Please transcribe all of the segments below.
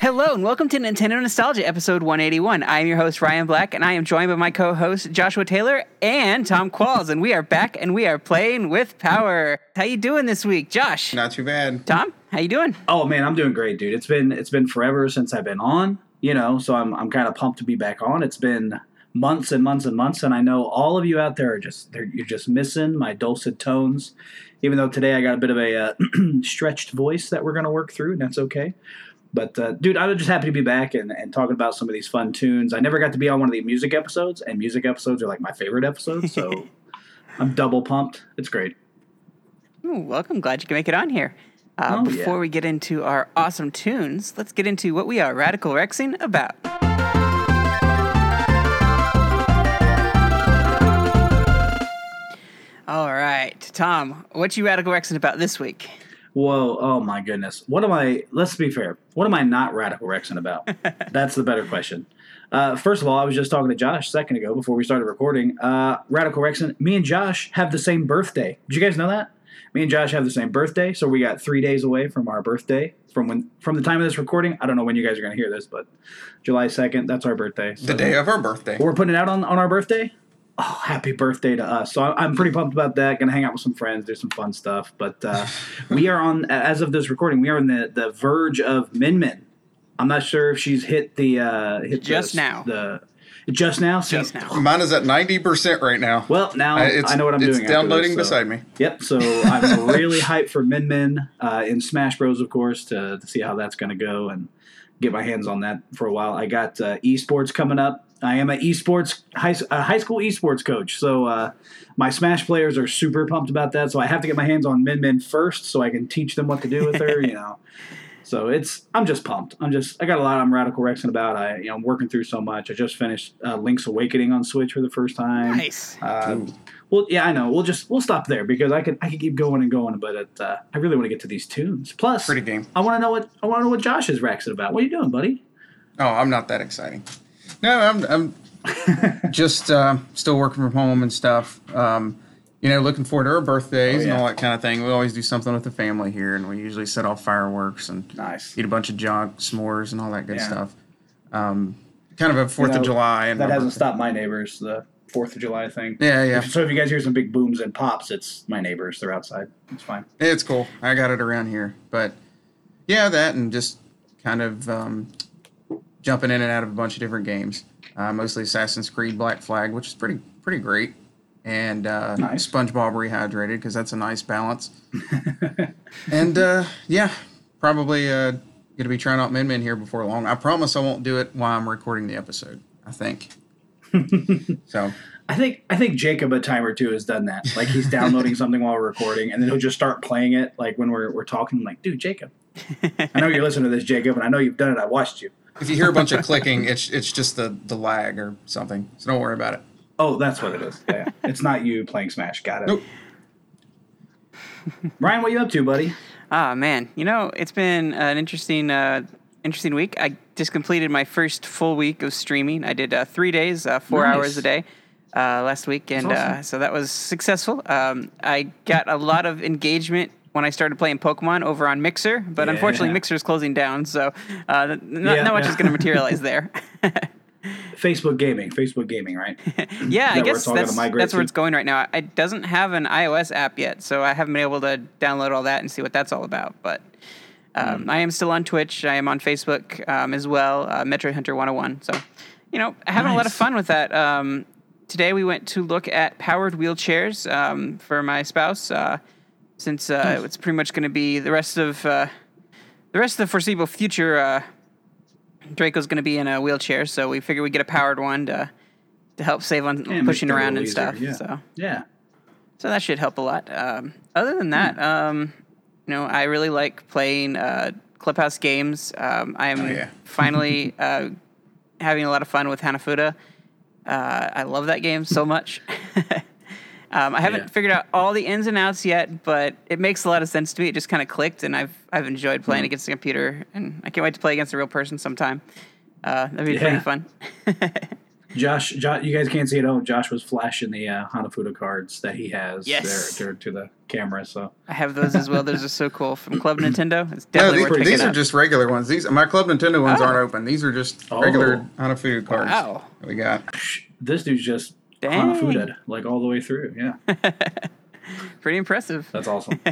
Hello and welcome to Nintendo Nostalgia episode 181. I am your host Ryan Black and I am joined by my co-host Joshua Taylor and Tom Qualls and we are back and we are playing with power. How you doing this week, Josh? Not too bad. Tom, how you doing? Oh man, I'm doing great, dude. It's been it's been forever since I've been on, you know, so I'm I'm kind of pumped to be back on. It's been months and months and months, and I know all of you out there are just they're, you're just missing my dulcet tones. Even though today I got a bit of a uh, stretched voice that we're gonna work through, and that's okay. But uh, dude, I'm just happy to be back and, and talking about some of these fun tunes. I never got to be on one of the music episodes, and music episodes are like my favorite episodes. So I'm double pumped. It's great. Ooh, welcome. Glad you can make it on here. Uh, Oh, before yeah. we get into our awesome tunes, let's get into what we are radical rexing about. All right, Tom, what you radical rexing about this week? Whoa! Oh my goodness! What am I? Let's be fair. What am I not radical rexing about? That's the better question. Uh, first of all, I was just talking to Josh a second ago before we started recording. Uh, radical rexing. Me and Josh have the same birthday. Did you guys know that? Me and Josh have the same birthday, so we got three days away from our birthday from when from the time of this recording. I don't know when you guys are going to hear this, but July second. That's our birthday. So The day of our birthday. we're putting it out on, on our birthday. Oh, happy birthday to us! So I- I'm pretty pumped about that. Gonna hang out with some friends, do some fun stuff. But uh, we are on, as of this recording, we are on the, the verge of Min Min. I'm not sure if she's hit the uh, hit Just the, now. The just now, See, Just now. Mine is at ninety percent right now. Well, now it's, I know what I'm it's doing. after downloading this, so- beside me. Yep. So I'm really hyped for Min Min uh, in Smash Bros. Of course, to, to see how that's going to go and get my hands on that for a while. I got uh, esports coming up. I am an esports high, a high school esports coach, so uh, my Smash players are super pumped about that. So I have to get my hands on Min Min first, so I can teach them what to do with her. you know. So it's I'm just pumped. I'm just I got a lot I'm radical rexing about. I you know I'm working through so much. I just finished uh, Link's Awakening on Switch for the first time. Nice. Uh, well, yeah, I know. We'll just we'll stop there because I could I could keep going and going, but it, uh, I really want to get to these tunes. Plus, Pretty game. I want to know what I want to know what Josh is rexing about. What are you doing, buddy? Oh, I'm not that exciting. No, I'm I'm just uh, still working from home and stuff. Um, you know, looking forward to her birthdays Oh, and all that kind of thing. We always do something with the family here, and we usually set off fireworks and Nice. eat a bunch of junk, s'mores, and all that good Yeah. stuff. Um, kind of a Fourth know, of July, and That hasn't birthday. stopped my neighbors. The Fourth of July thing. Yeah, yeah, So if you guys hear some big booms and pops, it's my neighbors. They're outside. It's fine. it's cool. I got it around here, but yeah, that and just kind of um, jumping in and out of a bunch of different games. Uh, mostly Assassin's Creed Black Flag, which is pretty pretty great, and uh, Nice. SpongeBob Rehydrated because that's a nice balance. and uh, yeah, probably uh, going to be trying out Min Min here before long. I promise I won't do it while I'm recording the episode. I think. so I think I think Jacob a time or two has done that. Like he's downloading something while we're recording, and then he'll just start playing it. Like when we're we're talking, I'm like, dude, Jacob, I know you're listening to this, Jacob, and I know you've done it. I watched you. If you hear a bunch of clicking, it's it's just the the lag or something. So don't worry about it. Oh, that's what it is. Yeah, it's not you playing Smash. Got it. Nope. Ryan, what you up to, buddy? Ah man, you know it's been an interesting, uh, interesting week. I just completed my first full week of streaming. I did uh, three days, uh, four Nice. hours a day uh, last week, and awesome. uh, so that was successful. Um, I got a lot of engagement when I started playing Pokemon over on Mixer, but unfortunately Mixer is closing down, so uh, not, Yeah, not much yeah. is going to materialize there. Facebook gaming, Facebook gaming, right? yeah, I guess it's all gonna that's, that's where to? it's going right now. It doesn't have an iOS app yet, so I haven't been able to download all that and see what that's all about. But um, Hmm. I am still on Twitch. I am on Facebook um, as well, uh, Metroid Hunter 101. So, you know, having a lot of fun with that. Um, today we went to look at powered wheelchairs um, for my spouse, uh, since uh, Nice. it's pretty much going to be the rest of uh, the rest of the foreseeable future. Uh, Draco's going to be in a wheelchair, so we figured we'd get a powered one to to help save on pushing around and stuff. yeah. So Yeah. so that should help a lot. Um, other than that, um, you know, I really like playing uh, Clubhouse games. Um, I'm Oh, yeah. finally uh, having a lot of fun with Hanafuda. Uh, I love that game so much. um, I haven't Yeah. figured out all the ins and outs yet, but it makes a lot of sense to me. It just kind of clicked, and I've I've enjoyed playing Mm-hmm. against the computer, and I can't wait to play against a real person sometime. Uh, that'd be Yeah. pretty fun. Josh, Josh, you guys can't see it. Oh, Josh was flashing the uh, Hanafuda cards that he has Yes. there to, to the camera. So I have those as well. Those are so cool from Club Nintendo. It's No, definitely these, worth picking these are up. just regular ones. These my Club Nintendo ones Oh. aren't open. These are just regular Oh. regular Hanafuda cards Wow. that we got. this dude's just Dang. Hanafuda like all the way through. Yeah, Pretty impressive. that's awesome.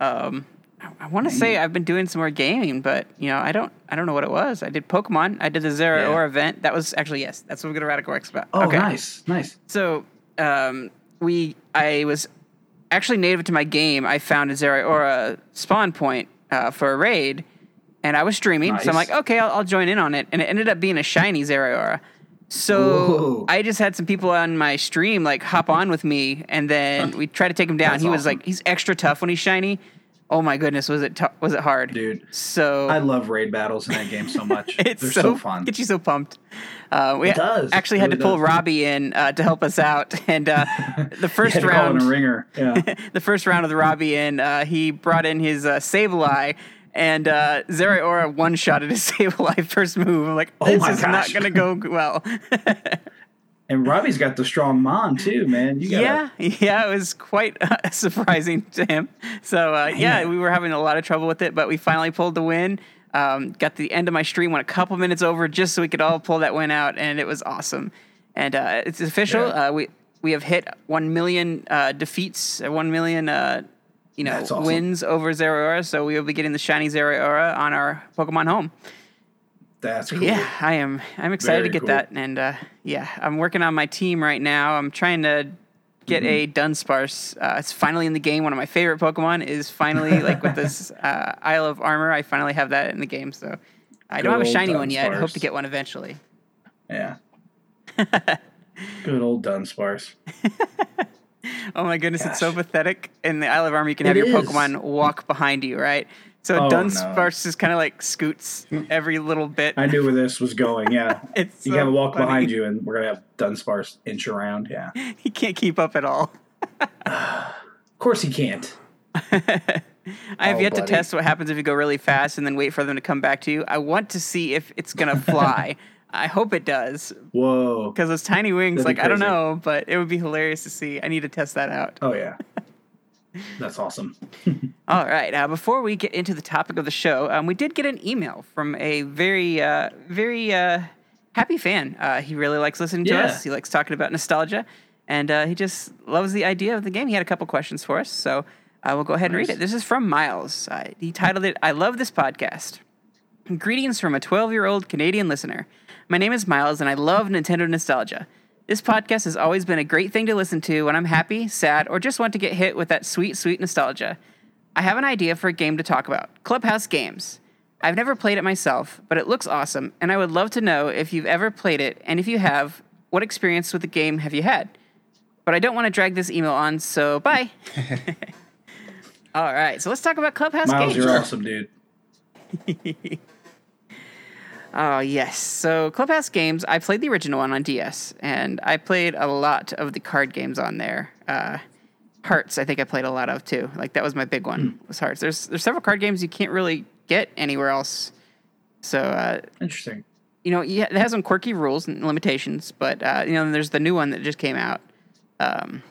Um, I, I want to say I've been doing some more gaming, but you know, I don't. I don't know what it was. I did Pokemon. I did the Zero Yeah. Or event. That was actually yes. That's what we're gonna Radical X about. Oh, okay. nice, nice. So, um, we I was actually native to my game. I found a Zeraora spawn point uh, for a raid, and I was streaming. So I'm like, okay, I'll, I'll join in on it, and it ended up being a shiny Zeraora. So. I just had some people on my stream like hop on with me, and then we tried to take him down. That's he was awesome. like, he's extra tough when he's shiny. Oh my goodness, was it tou- was it hard, Dude. So I love raid battles in that game so much. it's They're so, so, fun. Get you so pumped. Uh, we It does. actually It had to pull does. Robbie in uh, to help us out, and uh, the first had to call in round, a ringer. Yeah. the first round of the Robbie in, uh, he brought in his uh, Sableye, and uh, Zeraora one shotted his Sableye first move. I'm like, Oh this my is not going to go well. and Robbie's got the strong mon too, man. You gotta, yeah, yeah, it was quite uh, surprising to him. So uh, yeah, we were having a lot of trouble with it, but we finally pulled the win. Um, got the end of my stream, went a couple minutes over just so we could all pull that win out, and it was awesome. And uh, it's official. Yeah. Uh, we we have hit one million uh, defeats, one million uh, you know awesome. wins over Zeraora. So we will be getting the shiny Zeraora on our Pokemon Home. That's cool. Yeah, I am. I'm excited Very to get cool. that, and uh, yeah, I'm working on my team right now. I'm trying to get a Mm-hmm. Dunsparce. Uh, it's finally in the game. One of my favorite Pokemon is finally like with this uh, Isle of Armor. I finally have that in the game. So I don't have a shiny one yet. I hope to get one eventually. Yeah. Good old Dunsparce. Oh my goodness, it's so pathetic. In the Isle of Armor, you can It have your is. Pokemon walk behind you, right? So Oh, no. Dunsparce just kind of like scoots every little bit. I knew where this was going. Yeah. It's you so have a walk funny. behind you, and we're gonna have Dunsparce inch around. Yeah. He can't keep up at all. Of course he can't. I have Oh, yet to test what happens if you go really fast and then wait for them to come back to you. I want to see if it's gonna fly. I hope it does Whoa. because those tiny wings. That'd Like I don't know, but it would be hilarious to see. I need to test that out. Oh yeah. That's awesome. All right. Uh, before we get into the topic of the show, um, we did get an email from a very, uh, very uh, happy fan. Uh, he really likes listening to Yeah. us. He likes talking about nostalgia, and uh, he just loves the idea of the game. He had a couple questions for us, so I will go ahead and read it. This is from Miles. Uh, he titled it "I love this podcast." Greetings from a 12 year old Canadian listener. My name is Miles, and I love Nintendo nostalgia. This podcast has always been a great thing to listen to when I'm happy, sad, or just want to get hit with that sweet, sweet nostalgia. I have an idea for a game to talk about Clubhouse Games. I've never played it myself, but it looks awesome, and I would love to know if you've ever played it, and if you have, what experience with the game have you had? But I don't want to drag this email on, so bye. All right, so let's talk about Clubhouse Miles, Games. you're awesome, dude. Oh, yes. So, Clubhouse Games, I played the original one on DS, and I played a lot of the card games on there. Uh, Hearts, I think I played a lot of too. Like, that was my big one, was Hearts. There's, there's several card games you can't really get anywhere else. So, uh, Interesting. you know, yeah, it has some quirky rules and limitations, but, uh, you know, there's the new one that just came out. Um,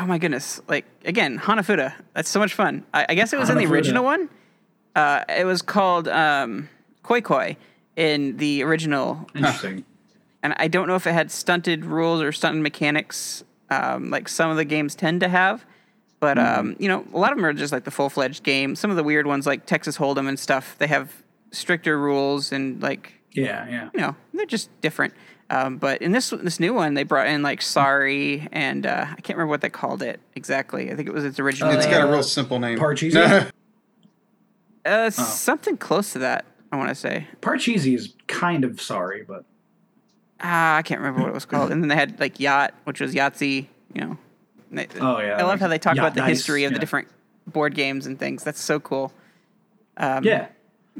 Oh my goodness! Like again, Hanafuda. That's so much fun. I, I guess it was in the original one. Uh, it was called um, Koi Koi in the original, Interesting. and I don't know if it had stunted rules or stunted mechanics um, like some of the games tend to have. But um, you know, a lot of them are just like the full fledged game. Some of the weird ones, like Texas Hold'em and stuff, they have stricter rules and like Yeah, yeah. you know they're just different. Um, but in this this new one, they brought in like Sorry and uh, I can't remember what they called it exactly. I think it was its original. It's name. got a real simple name. Parcheesi? uh, something close to that. I want to say. Parcheesi is kind of sorry, but Ah, I can't remember what it was called. And then they had like Yacht, which was Yahtzee. You know. They- Oh, yeah, I love like how they talk about the Dice, history of the different board games and things. That's so cool. Um, yeah.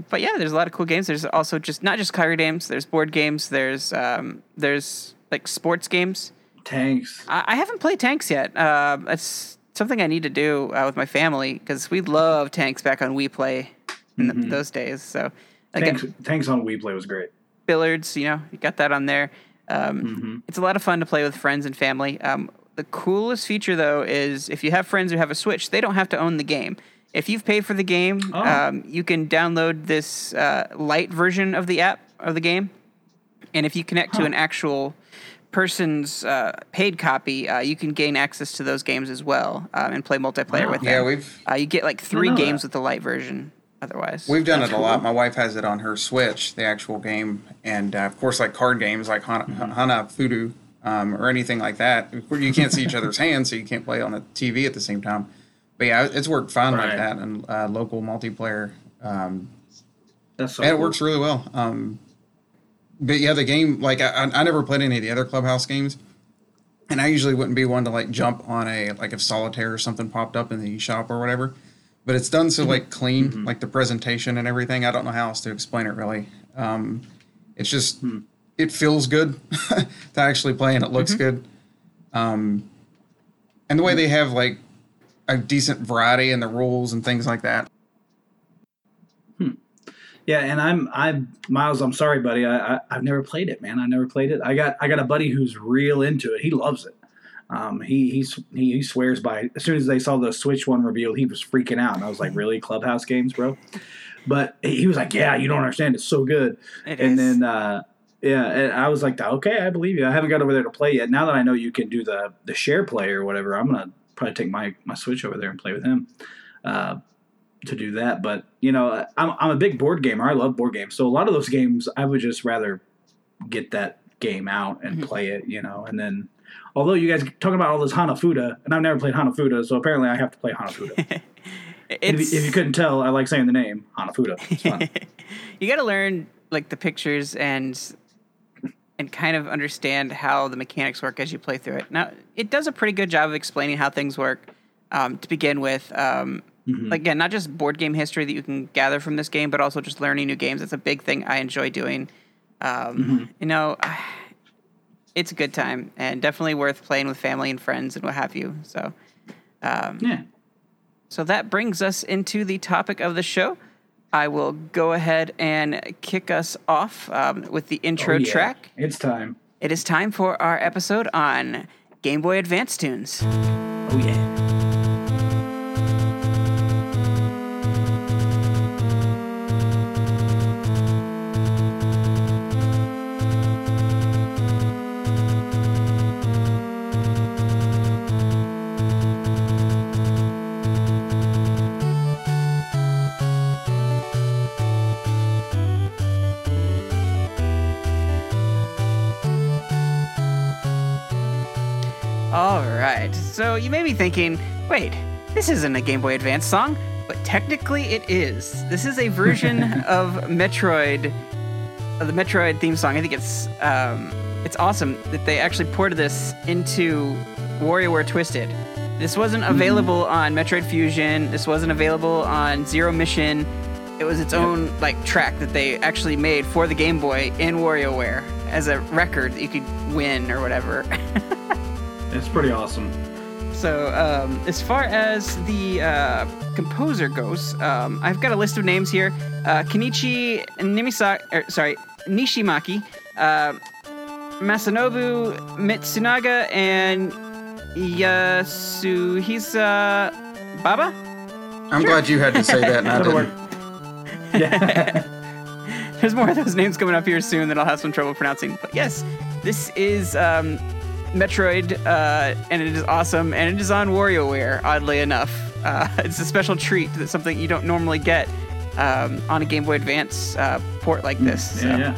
but yeah, there's a lot of cool games. There's also just not just card games. There's board games. There's um, there's like sports games. Tanks. I, I haven't played tanks yet. Uh, it's something I need to do uh, with my family because we love tanks back on Wii Play in the, those days. So again, Tanks, tanks on Wii Play was great. billiards. You know, you got that on there. Um, Mm-hmm. It's a lot of fun to play with friends and family. Um, the coolest feature though is if you have friends who have a Switch, they don't have to own the game. If you've paid for the game, Oh. um, you can download this uh, light version of the app of the game, and if you connect to an actual person's uh, paid copy, uh, you can gain access to those games as well um, and play multiplayer Wow. with them. Yeah, we've Uh, you get like three games that. with the light version. Otherwise, we've done That's it a lot. My wife has it on her Switch, the actual game, and uh, of course, like card games like Hana, Mm-hmm. Hana Fudu um, or anything like that. where You can't see each other's hands, so you can't play on the TV at the same time. But yeah, it's worked fine like that, and uh, local multiplayer. Um, That's so and it works really well. Um, but yeah, the game like I, I I never played any of the other clubhouse games, and I usually wouldn't be one to like jump on a like if solitaire or something popped up in the shop or whatever. But it's done so mm-hmm. like clean, mm-hmm. like the presentation and everything. I don't know how else to explain it really. Um, it's just hmm. it feels good to actually play, and it looks mm-hmm. good. Um, and the way they have like a decent variety in the rules and things like that. Hmm. Yeah, and I'm I'm Miles. I'm sorry, buddy. I, I I've never played it, man. I never played it. I got I got a buddy who's real into it. He loves it. Um, he he, he swears by. As soon as they saw the Switch one revealed, he was freaking out, and I was like, "Really, Clubhouse games, bro?" But he was like, "Yeah, you don't understand. It's so good." It and is. then uh, yeah, and I was like, "Okay, I believe you." I haven't got over there to play yet. Now that I know you can do the the share play or whatever, I'm gonna probably take my my Switch over there and play with him. Uh, to do that. But you know, I'm I'm a big board gamer. I love board games. So a lot of those games, I would just rather get that game out and Mhm. play it. You know, and then although you guys talking about all this Hanafuda, and I've never played Hanafuda, so apparently I have to play Hanafuda. if, you, if you couldn't tell, I like saying the name Hanafuda. It's fun. you got to learn like the pictures and and kind of understand how the mechanics work as you play through it. Now, it does a pretty good job of explaining how things work um, to begin with. Um, Mhm. Again, not just board game history that you can gather from this game, but also just learning new games. It's a big thing I enjoy doing. Um, Mhm. You know, it's a good time and definitely worth playing with family and friends and what have you. So, um, yeah. so that brings us into the topic of the show. I will go ahead and kick us off um, with the intro Oh, yeah. track. It's time. It is time for our episode on Game Boy Advance tunes. Oh yeah. So you may be thinking, wait, this isn't a Game Boy Advance song, but technically it is. This is a version of Metroid, of the Metroid theme song. I think it's um, it's awesome that they actually ported this into WarioWare Twisted. This wasn't available on Metroid Fusion. This wasn't available on Zero Mission. It was its Yep. own like track that they actually made for the Game Boy in WarioWare as a record that you could win or whatever. It's pretty awesome. So, um, as far as the uh, composer goes, um, I've got a list of names here: uh, Kenichi Nimisaki, er, sorry, Nishimaki, uh, Masanobu Matsunaga, and Yasuhisa Baba. I'm glad you had to say that, and I didn't. work. Yeah. There's more of those names coming up here soon that I'll have some trouble pronouncing. But yes, this is um, Metroid, uh, and it is awesome, and it is on WarioWare. Oddly enough, uh, it's a special treat. That's something you don't normally get um, on a Game Boy Advance uh, port like this. so. Yeah,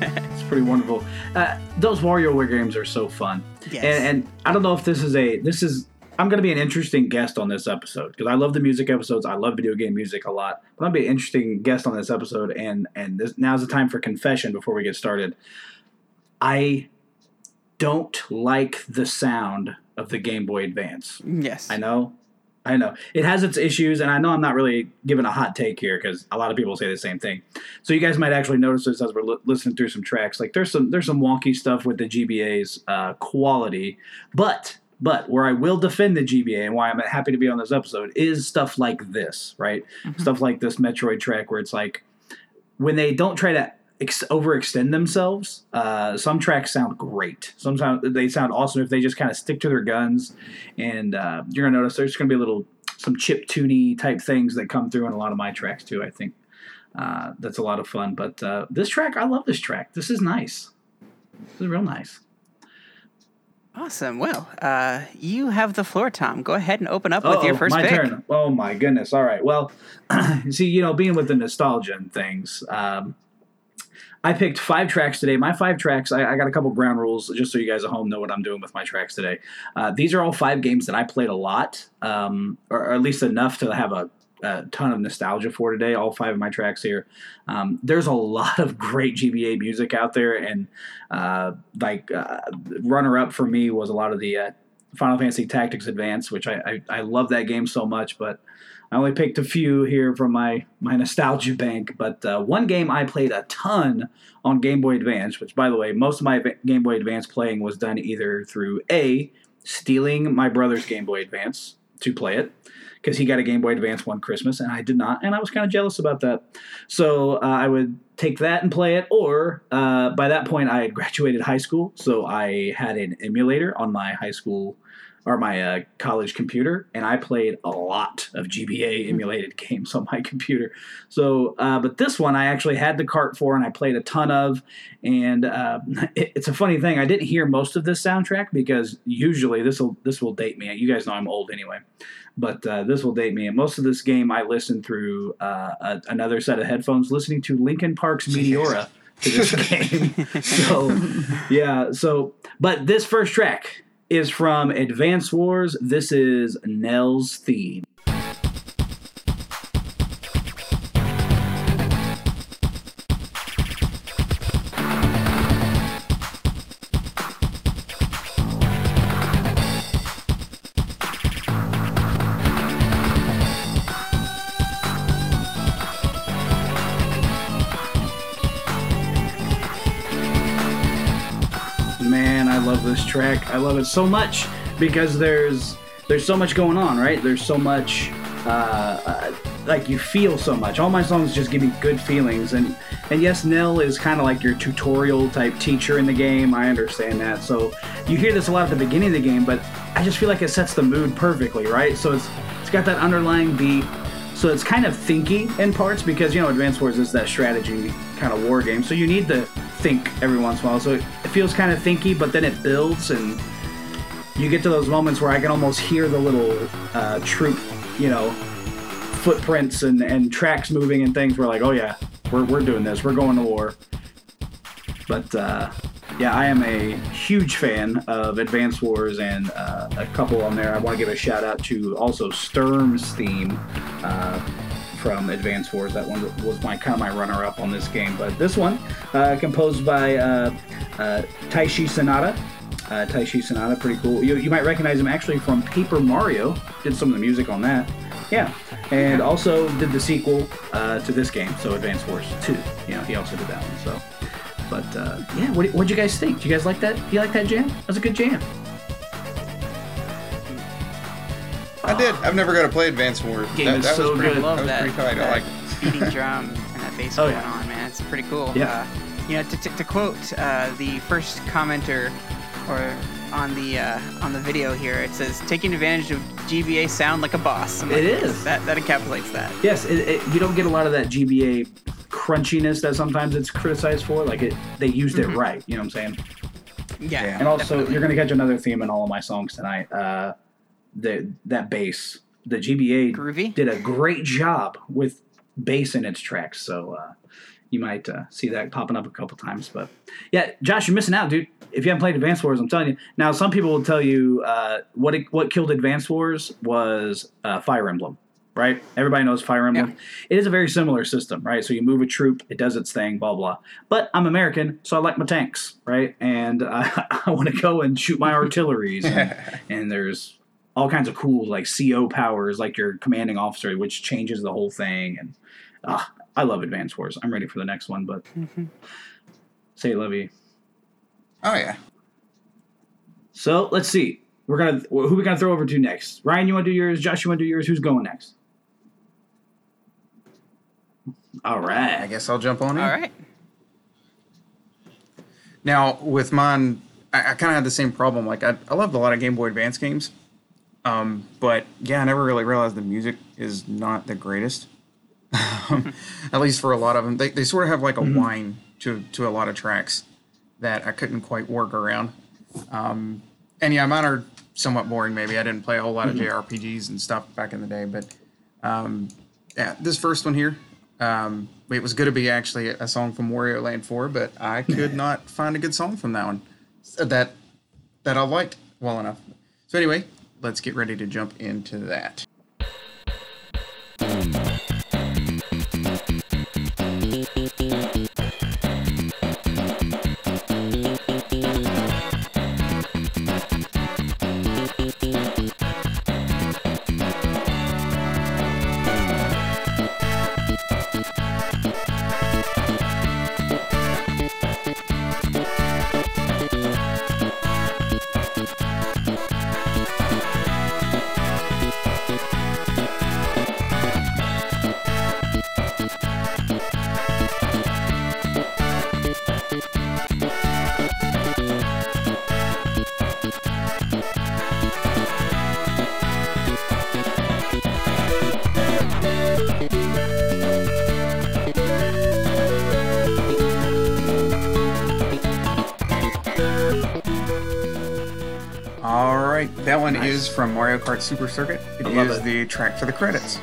yeah. it's pretty wonderful. Uh, those WarioWare games are so fun. Yes. And, and I don't know if this is a this is I'm going to be an interesting guest on this episode because I love the music episodes. I love video game music a lot. But I'm going to be an interesting guest on this episode. And and this, now's the time for confession before we get started. I don't like the sound of the Game Boy Advance. Yes. I know. I know. It has its issues, and I know I'm not really giving a hot take here because a lot of people say the same thing. So you guys might actually notice this as we're li- listening through some tracks. Like there's some there's some wonky stuff with the GBA's uh, quality, but but where I will defend the GBA and why I'm happy to be on this episode is stuff like this, right? Mhm. Stuff like this Metroid track where it's like when they don't try to ex- overextend themselves. Uh, some tracks sound great. Sometimes they sound awesome if they just kind of stick to their guns. And uh, you're gonna notice there's gonna be a little some chip tuney type things that come through in a lot of my tracks too. I think uh, that's a lot of fun. But uh, this track, I love this track. This is nice. This is real nice. Awesome. Well, uh, you have the floor, Tom. Go ahead and open up with Uh-oh, your first my pick. turn. Oh my goodness! All right. Well, see, you know, being with the nostalgia and things, um, I picked five tracks today. My five tracks. I, I got a couple ground rules just so you guys at home know what I'm doing with my tracks today. Uh, these are all five games that I played a lot, um, or, or at least enough to have a, a ton of nostalgia for today. All five of my tracks here. Um, there's a lot of great GBA music out there, and uh, like uh, runner up for me was a lot of the uh, Final Fantasy Tactics Advance, which I, I, I love that game so much, but I only picked a few here from my, my nostalgia bank. But uh, one game I played a ton on Game Boy Advance, which, by the way, most of my Game Boy Advance playing was done either through A, stealing my brother's Game Boy Advance to play it, because he got a Game Boy Advance one Christmas and I did not, and I was kind of jealous about that. So uh, I would take that and play it, or uh, by that point I had graduated high school, so I had an emulator on my high school or my uh, college computer, and I played a lot of GBA emulated games on my computer. So, uh, but this one I actually had the cart for, and I played a ton of. And uh, it, it's a funny thing. I didn't hear most of this soundtrack because usually this will this will date me. You guys know I'm old anyway, but uh, this will date me. And most of this game I listened through uh, a, another set of headphones, listening to Linkin Park's Meteora to this game. so, yeah. So, but this first track is from Advance Wars. This is Nell's theme. Track. I love it so much because there's there's so much going on, right? There's so much uh, uh, like you feel so much. All my songs just give me good feelings, and and yes, Nell is kind of like your tutorial type teacher in the game. I understand that. So you hear this a lot at the beginning of the game, but I just feel like it sets the mood perfectly, right? So it's it's got that underlying beat. So it's kind of thinky in parts because you know Advance Wars is that strategy kind of war game. So you need to think every once in a while. So it feels kind of thinky, but then it builds and you get to those moments where I can almost hear the little uh, troop, you know, footprints and, and tracks moving and things. We're like, oh yeah, we're, we're doing this. We're going to war. But uh, yeah, I am a huge fan of Advance Wars and uh, a couple on there. I want to give a shout out to also Sturm's theme uh, from Advance Wars. That one was my kind of my runner up on this game. But this one, uh, composed by uh, uh, Taishi Sonata. Uh, Taishi Sonata, pretty cool. You, you might recognize him actually from Paper Mario. Did some of the music on that. Yeah, and also did the sequel uh, to this game, so Advance Wars 2. You know, he also did that one. So, but uh, yeah, what what'd you guys think? Do you guys like that? Do you like that jam? That was a good jam. I did. I've never got to play Advance Wars. Game that, is that so was pretty, good. Love that was that. pretty tight. I that like it. beating drum and that bass Oh, going yeah. on, man. It's pretty cool. Yeah. Uh, you know, to, to, to quote uh, the first commenter or on the uh, on the video here, it says taking advantage of GBA sound like a boss. I'm like, is. That that encapsulates that. Yes, it, it, you don't get a lot of that GBA crunchiness that sometimes it's criticized for. Like it, they used it right. You know what I'm saying? Yeah. Yeah. And also, definitely. you're gonna catch another theme in all of my songs tonight. Uh, the that bass, the GBA Groovy? did a great job with bass in its tracks. So uh, you might uh, see that popping up a couple times. But yeah, Josh, you're missing out, dude. If you haven't played Advance Wars, I'm telling you. Now, some people will tell you uh, what it, what killed Advance Wars was uh, Fire Emblem. Right? Everybody knows Fire Emblem. It is a very similar system, right? So you move a troop, it does its thing, blah blah. But I'm American, so I like my tanks, right? And I, I want to go and shoot my artilleries, and, and there's all kinds of cool like CO powers, like your commanding officer, which changes the whole thing. And ah, I love Advance Wars. I'm ready for the next one, but say Levy. Oh yeah. So let's see. We're gonna who we gonna throw over to next? Ryan, you want to do yours? Josh, you want to do yours? Who's going next? All right. I guess I'll jump on in. All right. Now with mine, I, I kind of had the same problem. Like I, I loved a lot of Game Boy Advance games, um, but yeah, I never really realized the music is not the greatest. At least for a lot of them, they, they sort of have like a whine to to a lot of tracks that I couldn't quite work around. Um, and yeah, mine are somewhat boring. Maybe I didn't play a whole lot of JRPGs and stuff back in the day, but um, yeah, this first one here, um, it was going to be actually a song from Wario Land 4, but I could not find a good song from that one that that I liked well enough. So anyway, let's get ready to jump into that. One is from Mario Kart Super Circuit. It is it. the track for the credits.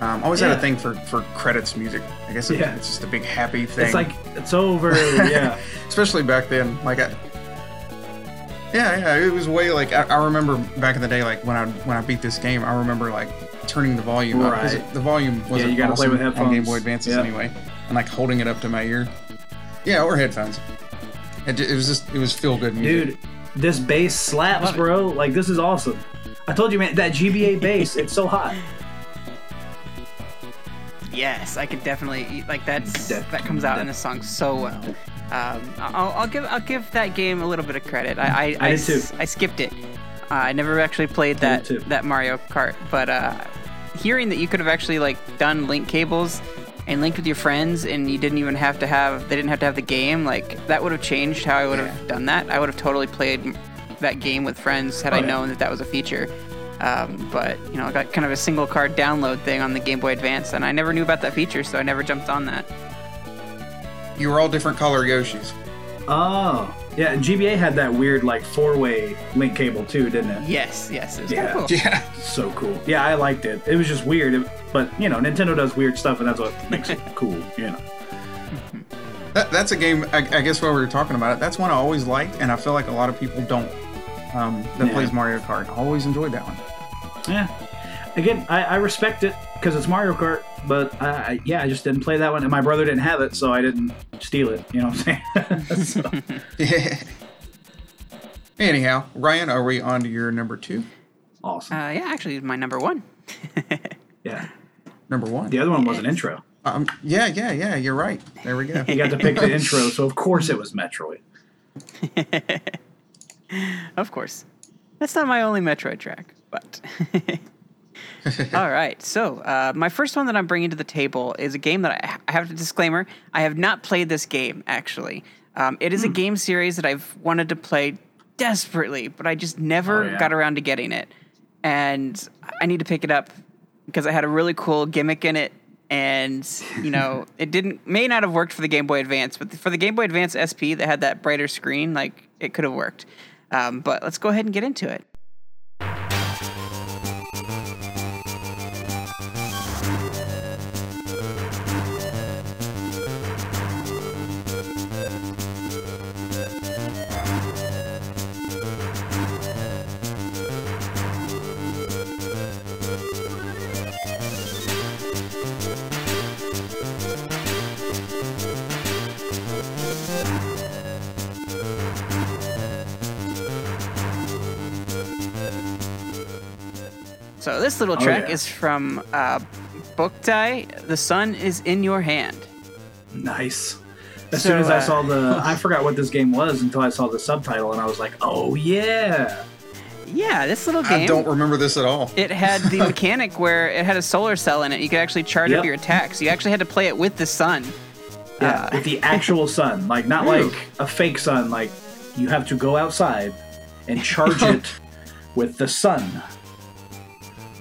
Um, always had a thing for, for credits music. I guess it- Yeah. it's just a big happy thing. It's like it's over. yeah. especially back then. Like, I, yeah, yeah, it was way like I, I remember back in the day. Like when I when I beat this game, I remember like turning the volume up Right. it- the volume was Yeah, you gotta play with on Game. Boy Advances Yeah. anyway, and like holding it up to my ear. Yeah, or headphones. It, it was just it was feel good music. Dude, this bass slaps, bro. Like this is awesome. I told you, man, that GBA bass, it's so hot. Yes, I could definitely eat like that's Def- that comes out in the song so well. Um, I'll, I'll give I'll give that game a little bit of credit. I I, I did too. I skipped it. Uh, I never actually played that that Mario Kart, but uh, hearing that you could have actually like done link cables and linked with your friends, and you didn't even have to have they didn't have to have the game. Like that would have changed how I would have done that. I would have totally played that game with friends had Oh, I yeah. known that that was a feature. Um, but you know, I got kind of a single card download thing on the Game Boy Advance, and I never knew about that feature, so I never jumped on that. You were all different color Yoshis. Oh, yeah. And GBA had that weird like four-way link cable too, didn't it? Yes, yes, it was Yeah. cool. Yeah, So cool. Yeah, I liked it. It was just weird, it- but you know, Nintendo does weird stuff, and that's what makes it cool. You know. that, that's a game. I, I guess while we were talking about it, that's one I always liked, and I feel like a lot of people don't. Um, that Yeah. plays Mario Kart. I always enjoyed that one. Yeah. Again, I, I respect it because it's Mario Kart, but I, I, yeah, I just didn't play that one, and my brother didn't have it, so I didn't steal it. You know what I'm saying? So- Yeah. Anyhow, Ryan, are we on to your number two? awesome. Uh, yeah, actually, my number one. Yeah. Number one. The other one was an intro. Um, yeah, yeah, yeah. You're right. There we go. He got to pick the intro, so of course it was Metroid. of course, that's not my only Metroid track, but. All right, so uh, my first one that I'm bringing to the table is a game that I, I have a disclaimer. I have not played this game actually. Um, it is Hmm. a game series that I've wanted to play desperately, but I just never Oh, yeah. got around to getting it. And I need to pick it up because it had a really cool gimmick in it. And you know, it didn't may not have worked for the Game Boy Advance, but for the Game Boy Advance SP that had that brighter screen, like it could have worked. Um, but let's go ahead and get into it. So this little Oh, track yeah. is from uh, Boktai. The sun is in your hand. Nice. As So, soon as I uh, saw the, I forgot what this game was until I saw the subtitle, and I was like, "Oh yeah!" Yeah, this little game. I don't remember this at all. it had the mechanic where it had a solar cell in it. You could actually charge Yep. up your attacks. You actually had to play it with the sun. Yeah, Uh, with the actual sun, like not Ooh. like a fake sun. Like you have to go outside and charge it with the sun.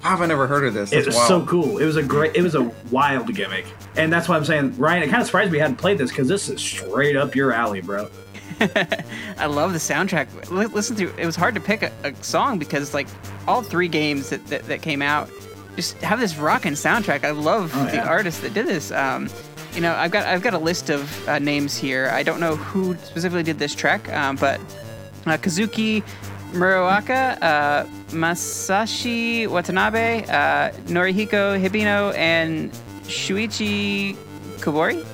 I've never heard of this. It was wild. so cool. It was a great. It was a wild gimmick, and that's why I'm saying, Ryan. It kind of surprised me you hadn't played this because this is straight up your alley, bro. I love the soundtrack. Li- Listen to it was hard to pick a, a song because like all three games that, that, that came out just have this rockin' soundtrack. I love Oh, the artist that did this. Um, you know, I've got I've got a list of uh, names here. I don't know who specifically did this track, um, but uh, Kazuki Muraoka, uh, Masashi Watanabe, uh, Norihiko Hibino, and Shuichi Kobori.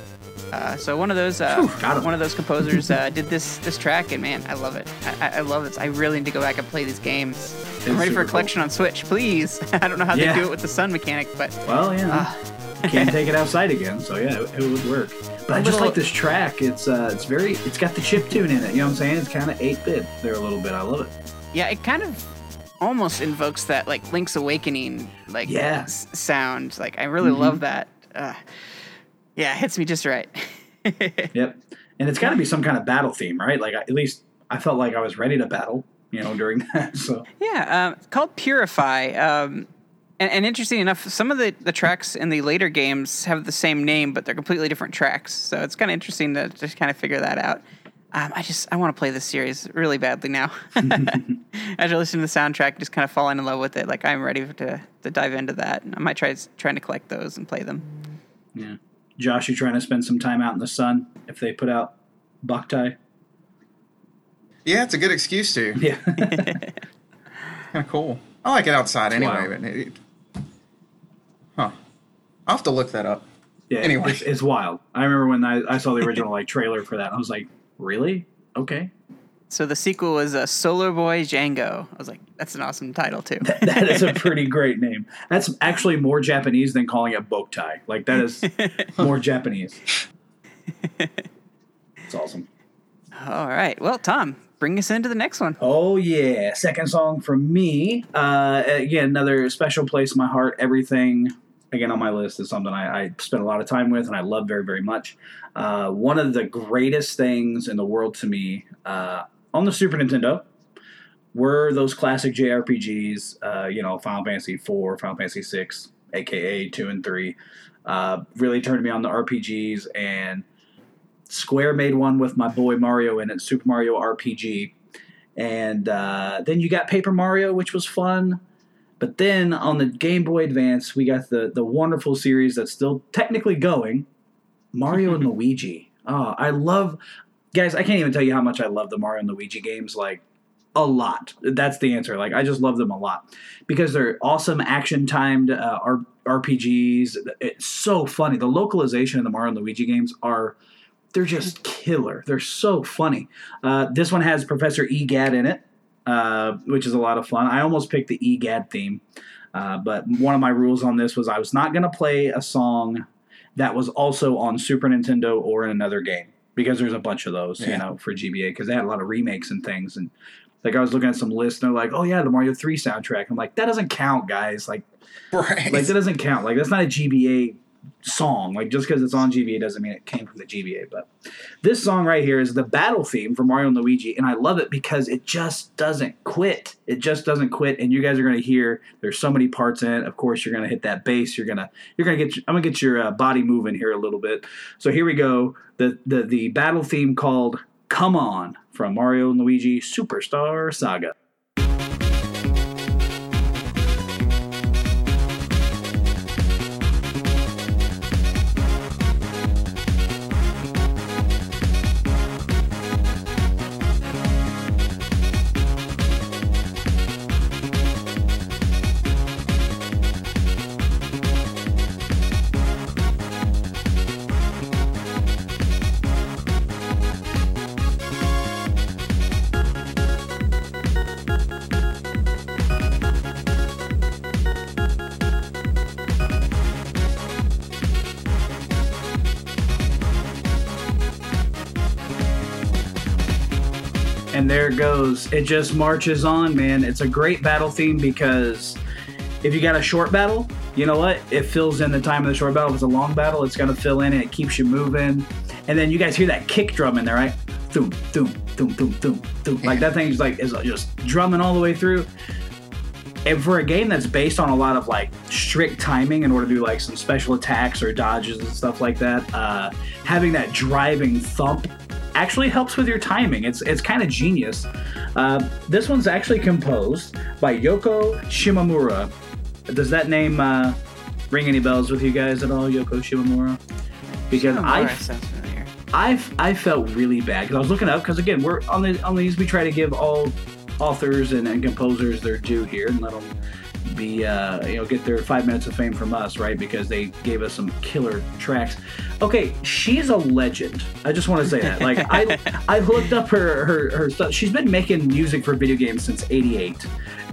Uh, so one of those uh, Whew, one of those composers uh, did this this track, and man, I love it. I, I- love this. I really need to go back and play these games. I'm ready for a collection on Switch, please. I don't know how Yeah. they do it with the sun mechanic, but Well, yeah, Ah. can't take it outside again, so yeah, it, it would work. But I just little- like this track. It's uh, it's very, it's got the chip tune in it. You know what I'm saying? It's kind of eight bit there a little bit. I love it. Yeah, it kind of almost invokes that like Link's Awakening like Yeah. s- sound. Like I really Mm-hmm. love that. Uh, yeah, it hits me just right. Yep. And it's got to be some kind of battle theme, right? Like at least I felt like I was ready to battle, you know, during that. So Yeah, um, called Purify. Um, and, and interesting enough, some of the, the tracks in the later games have the same name, but they're completely different tracks. So it's kind of interesting to just kind of figure that out. Um, I just I want to play this series really badly now. As I listen to the soundtrack, just kind of falling in love with it. Like I'm ready to, to dive into that. I might try s- trying to collect those and play them. yeah, Josh, you trying to spend some time out in the sun if they put out Boktai? Yeah, it's a good excuse to. Yeah. Kind of cool. I like it outside anyway. wild. But it, huh. I'll have to look that up. Yeah, Anyway. it's, it's wild. I remember when I, I saw the original like trailer for that. I was like, really? Okay. So the sequel was uh, Solar Boy Django. I was like, that's an awesome title too. That is a pretty great name. That's actually more Japanese than calling it Boktai. Like that is more Japanese. It's awesome. All right. Well, Tom, bring us into the next one. Oh yeah, second song from me. Uh, again, another special place in my heart. Everything again on my list is something I, I a lot of time with and I love very very much. Uh, one of the greatest things in the world to me uh, on the Super Nintendo were those classic JRPGs. Uh, you know, Final Fantasy IV, Final Fantasy VI, aka two and three. Uh, really turned me on the RPGs and. Square made one with my boy Mario in it, Super Mario RPG and uh, then you got Paper Mario, which was fun. But then on the Game Boy Advance, we got the the wonderful series that's still technically going, Mario and Luigi. Oh, I love guys. I can't even tell you how much I love the Mario and Luigi games. Like a lot. That's the answer. Like I just love them a lot because they're awesome action timed uh, R- RPGs. It's so funny. The localization of the Mario and Luigi games are they're just killer. They're so funny. Uh, this one has Professor E. Gadd in it, uh, which is a lot of fun. I almost picked the Egad theme, uh, but one of my rules on this was I was not going to play a song that was also on Super Nintendo or in another game because there's a bunch of those, you know, for GBA because they had a lot of remakes and things. And like I was looking at some lists and they're like, oh yeah, the Mario 3 soundtrack. I'm like, that doesn't count, guys. Like, Right. like that doesn't count. Like that's not a GBA song. Like just because it's on GBA doesn't mean it came from the GBA. But this song right here is the battle theme for Mario and Luigi, and I love it because it just doesn't quit. It just doesn't quit, and you guys are gonna hear there's so many parts in it. Of course, you're gonna hit that bass. You're gonna you're gonna get I'm gonna get your uh, body moving here a little bit. So here we go. The the the battle theme called "Come On" from Mario and Luigi Superstar Saga. Goes. It just marches on, man. It's a great battle theme because if you got a short battle, you know what? It fills in the time of the short battle. If it's a long battle, it's gonna fill in and it keeps you moving. And then you guys hear that kick drum in there, right? Boom, boom, boom, boom, boom, boom. Like that thing is like is just drumming all the way through. And for a game that's based on a lot of like strict timing in order to do like some special attacks or dodges and stuff like that, uh, having that driving thump actually helps with your timing. It's it's kind of genius. Uh, this one's actually composed by Yoko Shimomura. Does that name uh, ring any bells with you guys at all, Yoko Shimomura? Because I Shimomura sounds familiar. I've I felt really bad because I was looking up because again we're on the on these we try to give all authors and, and composers their due here and let them be uh, you know get their five minutes of fame from us right because they gave us some killer tracks. Okay, she's a legend. I just want to say that. Like I I've looked up her her her stuff. She's been making music for video games since '88.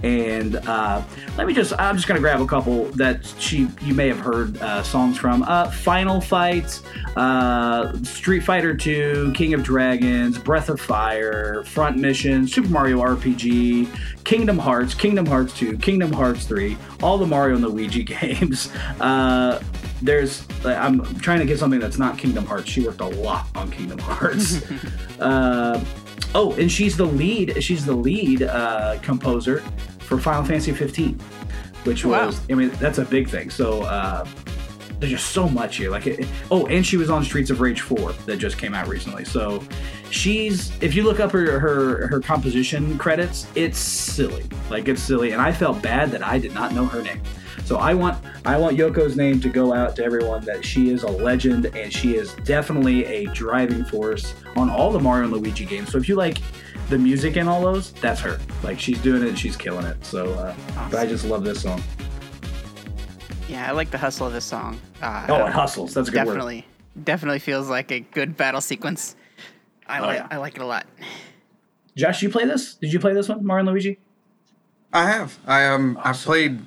And uh, let me just, I'm just going to grab a couple that she you may have heard uh, songs from. Uh, Final Fight, uh, Street Fighter 2, King of Dragons, Breath of Fire, Front Mission, Super Mario RPG, Kingdom Hearts, Kingdom Hearts 2, Kingdom Hearts 3, all the Mario and Luigi games. Uh, there's, I'm trying to get something that's not Kingdom Hearts. She worked a lot on Kingdom Hearts. oh, and she's the lead. She's the lead uh, composer for Final Fantasy 15, which Wow. was I mean that's a big thing. So uh, there's just so much here. Like it, oh, and she was on Streets of Rage 4 that just came out recently. So she's if you look up her her her composition credits, it's silly. Like it's silly, and I felt bad that I did not know her name. So I want I want Yoko's name to go out to everyone that she is a legend and she is definitely a driving force on all the Mario and Luigi games. So if you like the music in all those, that's her. Like she's doing it, and she's killing it. So, uh, but I just love this song. Yeah, I like the hustle of this song. Uh, Oh, it hustles. That's a good word. definitely, definitely feels like a good battle sequence. I Oh, like, yeah. I like it a lot. Josh, you play this? Did you play this one, Mario and Luigi? I have. I um I've played.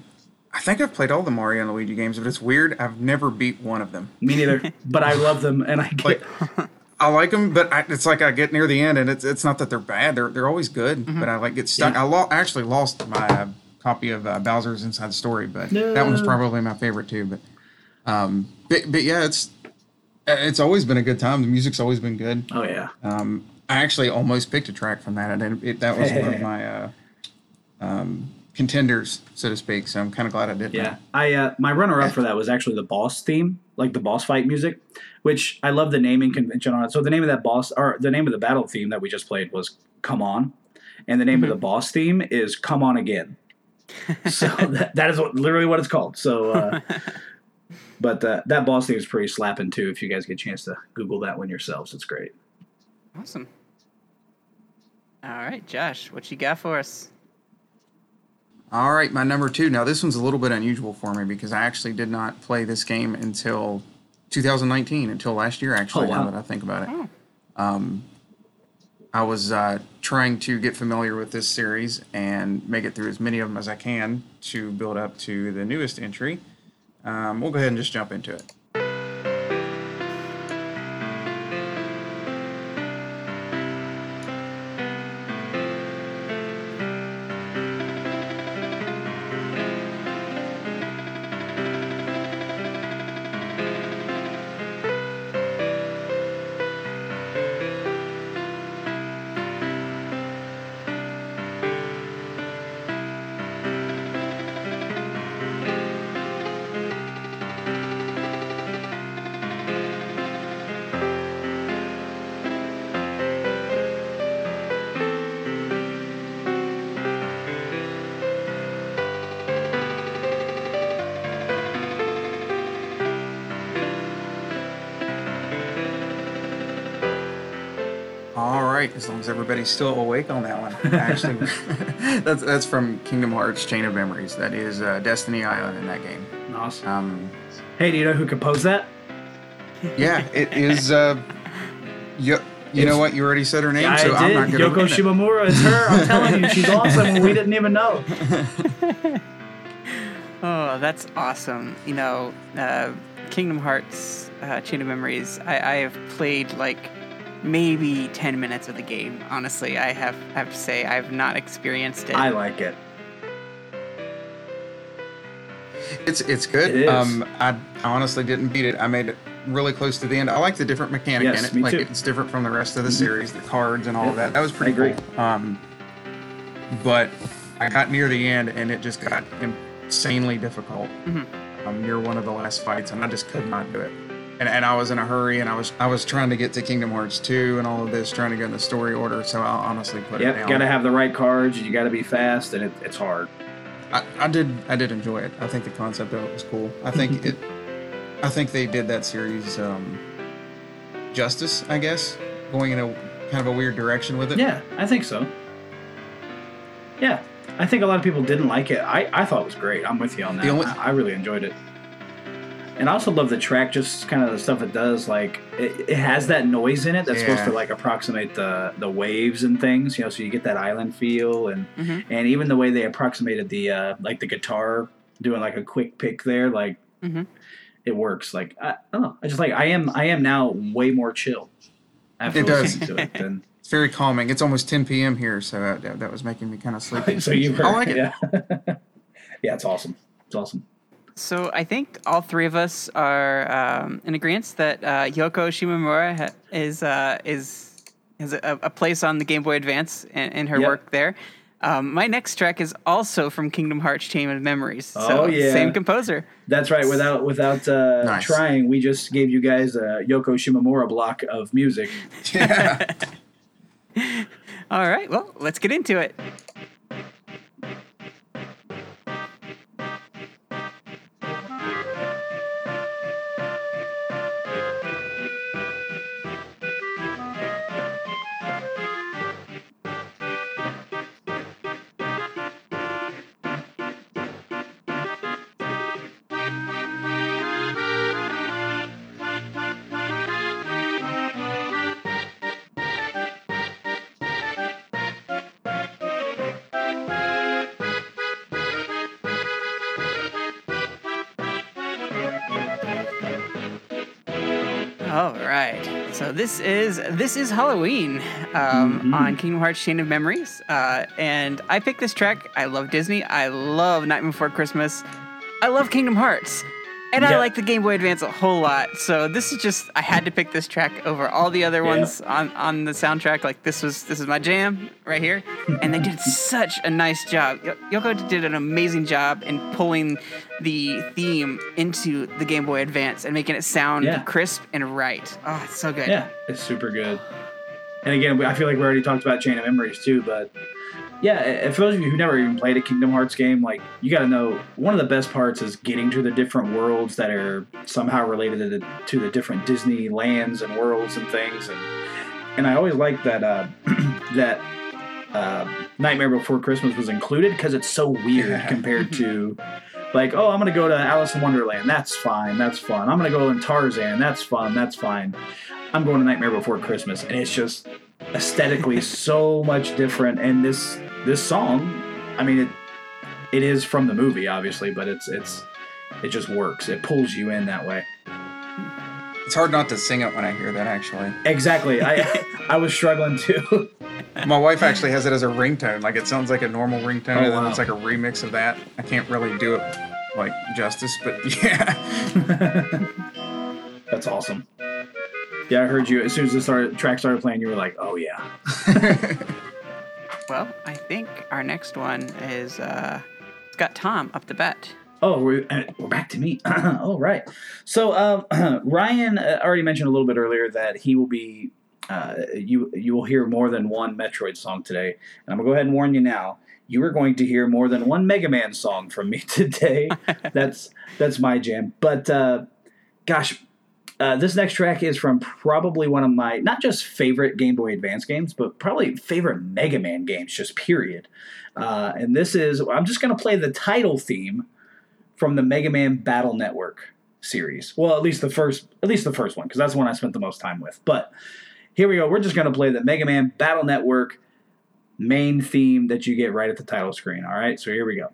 I think I've played all the Mario and Luigi games, but it's weird. I've never beat one of them. Me neither. but I love them, and I get. Like, I like them, but I, it's like I get near the end, and it's it's not that they're bad. They're they're always good, but I like get stuck. Yeah. I lo- actually lost my uh, copy of uh, Bowser's Inside Story, but that one's probably my favorite too. But um, but, but yeah, it's it's always been a good time. The music's always been good. oh yeah. Um, I actually almost picked a track from that. I didn't. It, that was one of my uh, um, contenders, so to speak. So I'm kind of glad I did. Yeah, I uh, my runner up for that was actually the boss theme, like the boss fight music, which I love the naming convention on it. So the name of that boss or the name of the battle theme that we just played was "Come On," and the name of the boss theme is "Come On Again." So that, that is what literally what it's called. So, uh, but uh, that boss theme is pretty slapping too. If you guys get a chance to Google that one yourselves, it's great. Awesome. All right, Josh, what you got for us? All right, my number two. Now, this one's a little bit unusual for me because I actually did not play this game until 2019, until last year, actually, Oh, wow. now that I think about it. Oh. Um, I was uh, trying to get familiar with this series and make it through as many of them as I can to build up to the newest entry. Um, we'll go ahead and just jump into it. Right, as long as everybody's still awake on that one. Actually, that's that's from Kingdom Hearts Chain of Memories. That is uh, Destiny Island in that game. Awesome. Um, Hey, do you know who composed that? yeah, it is. Uh, you, you know what? You already said her name, I so did. I'm not going to. Yoko to. Shimomura is her. I'm telling you, she's awesome. We didn't even know. Oh, that's awesome. You know, uh, Kingdom Hearts uh, Chain of Memories, I, I have played like maybe 10 minutes of the game. Honestly, I have, have to say, I've not experienced it. I like it. It's it's good. It is. Um, I honestly didn't beat it. I made it really close to the end. I like the different mechanic Yes, in it. me like too. Mm-hmm. it's different from the rest of the series, the cards and all of Yeah, that. That was pretty I agree. cool. Um, but I got near the end and it just got insanely difficult. Mm-hmm. Um, near one of the last fights, and I just could not do it. And, and I was in a hurry, and I was I was trying to get to Kingdom Hearts 2 and all of this, trying to go in the story order. So I'll honestly put it Yep, down. got to have the right cards. You got to be fast, and it, it's hard. I, I did I did enjoy it. I think the concept of it was cool. I think it I think they did that series um, justice, I guess, going in a kind of a weird direction with it. Yeah, I think so. Yeah, I think a lot of people didn't like it. I, I thought it was great. I'm with you on that. Only- I, I really enjoyed it. And I also love the track, just kind of the stuff it does. Like it, it has that noise in it that's supposed to like approximate the the waves and things, you know, so you get that island feel, and Mhm. and even the way they approximated the uh, like the guitar doing like a quick pick there, like Mhm. it works. Like I, I don't know, I just like I am I am now way more chill after It does. listening to it than It's very calming. It's almost 10 p.m. here, so that, that, that was making me kind of sleepy. so you were, I like it. Yeah. yeah, it's awesome. It's awesome. So I think all three of us are um, in agreement that uh, Yoko Shimomura ha- is uh, is has a, a place on the Game Boy Advance in, in her Yep. work there. Um, my next track is also from Kingdom Hearts Chain of Memories. So Oh, yeah. same composer. That's right. Without without uh, Nice. trying, we just gave you guys a Yoko Shimomura block of music. All right, well, let's get into it. All right. So this is this is Halloween um, Mhm. on Kingdom Hearts Chain of Memories, uh, and I picked this track. I love Disney. I love Night Before Christmas. I love Kingdom Hearts, and I like the Game Boy Advance a whole lot. So this is just I had to pick this track over all the other Yeah. ones on on the soundtrack. Like this was this is my jam right here, and they did such a nice job. Yo- Yoko did an amazing job in pulling the theme into the Game Boy Advance and making it sound Yeah. crisp and right. Oh, it's so good. Yeah, it's super good. And again, I feel like we already talked about Chain of Memories too, but yeah, and for those of you who never even played a Kingdom Hearts game, like you got to know one of the best parts is getting to the different worlds that are somehow related to the, to the different Disney lands and worlds and things, and and I always like that uh, that uh, Nightmare Before Christmas was included because it's so weird compared to like, oh, I'm gonna go to Alice in Wonderland. That's fine. That's fun. I'm gonna go in Tarzan. That's fun. That's fine. I'm going to Nightmare Before Christmas, and it's just aesthetically so much different. And this this song, I mean, it it is from the movie, obviously, but it's it's it just works. It pulls you in that way. it's hard not to sing it when I hear that, actually. Exactly. I I was struggling too. My wife actually has it as a ringtone. Like it sounds like a normal ringtone, Oh, and then wow. it's like a remix of that. I can't really do it like justice, but yeah. That's awesome. Yeah, I heard you as soon as the start, track started playing. You were like, "Oh yeah." Well, I think our next one is uh, it's got Tom up the bat. Oh, we're, uh, we're back to me. All right. So um, Ryan uh, already mentioned a little bit earlier that he will be. Uh, you you will hear more than one Metroid song today, and I'm gonna go ahead and warn you now. You are going to hear more than one Mega Man song from me today. that's that's my jam. But uh, gosh, uh, this next track is from probably one of my not just favorite Game Boy Advance games, but probably favorite Mega Man games, just period. Uh, and this is I'm just gonna play the title theme from the Mega Man Battle Network series. Well, at least the first, at least the first one, because that's the one I spent the most time with. But here we go. We're just gonna play the Mega Man Battle Network main theme that you get right at the title screen. All right, so here we go.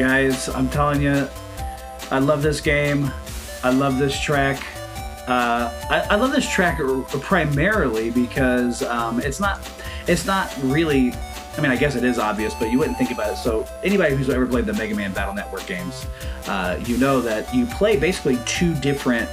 Guys. I'm telling you, I love this game. I love this track. Uh, I, I, love this track primarily because um, it's not it's not really. I mean, I guess it is obvious, but you wouldn't think about it. So anybody who's ever played the Mega Man Battle Network games, uh, you know that you play basically two different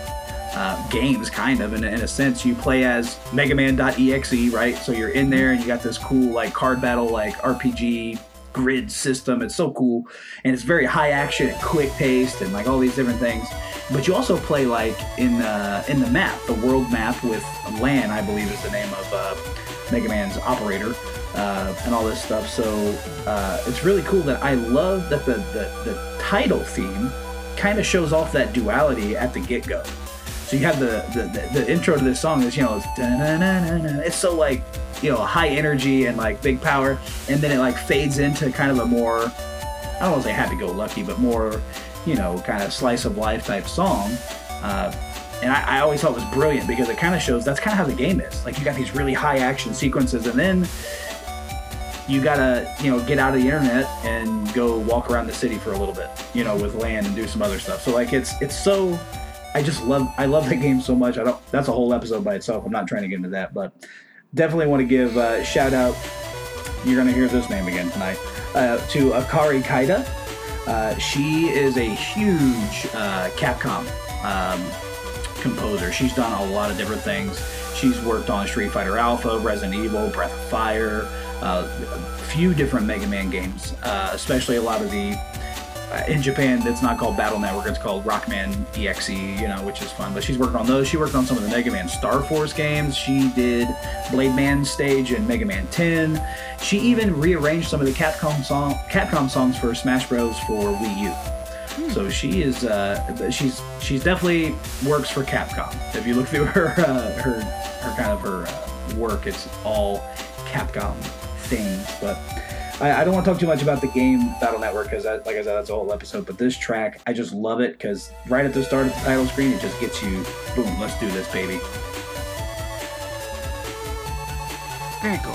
uh, games, kind of in, in, a sense. You play as Mega Man.exe, right? So you're in there and you got this cool like card battle like RPG grid system. It's so cool, and it's very high action and quick paced, and like all these different things. But you also play like in the in the map, the world map with Lan, I believe is the name of uh, Mega Man's operator. Uh, and all this stuff. So uh, it's really cool that I love that the, the, the title theme kind of shows off that duality at the get go. So you have the, the, the, the intro to this song is, you know, it's, it's so like, you know, high energy and like big power. And then it like fades into kind of a more, I don't want to say happy go lucky, but more, you know, kind of slice of life type song. Uh, and I, I, always thought it was brilliant because it kind of shows that's kind of how the game is. Like you got these really high action sequences, and then you gotta you know get out of the internet and go walk around the city for a little bit, you know, with Lan and do some other stuff. So like it's it's so I just love I love that game so much. I don't. That's a whole episode by itself. I'm not trying to get into that, but definitely want to give a shout out. You're gonna hear this name again tonight uh, to Akari Kaida. Uh, she is a huge uh, Capcom um, composer. She's done a lot of different things. She's worked on Street Fighter Alpha, Resident Evil, Breath of Fire, uh, a few different Mega Man games, uh, especially a lot of the uh, in Japan, it's not called Battle Network. It's called Rockman EXE, you know, which is fun. But she's worked on those. She worked on some of the Mega Man Star Force games. She did Blade Man stage in Mega Man 10. She even rearranged some of the Capcom song Capcom songs for Smash Bros. for Wii U. Hmm. So she is uh, she's she's definitely works for Capcom. If you look through her uh, her her kind of her uh, work, it's all Capcom things. But I, I, don't want to talk too much about the game Battle Network because, like I said, that's a whole episode. But this track, I just love it because right at the start of the title screen, it just gets you, boom, let's do this, baby. Very cool.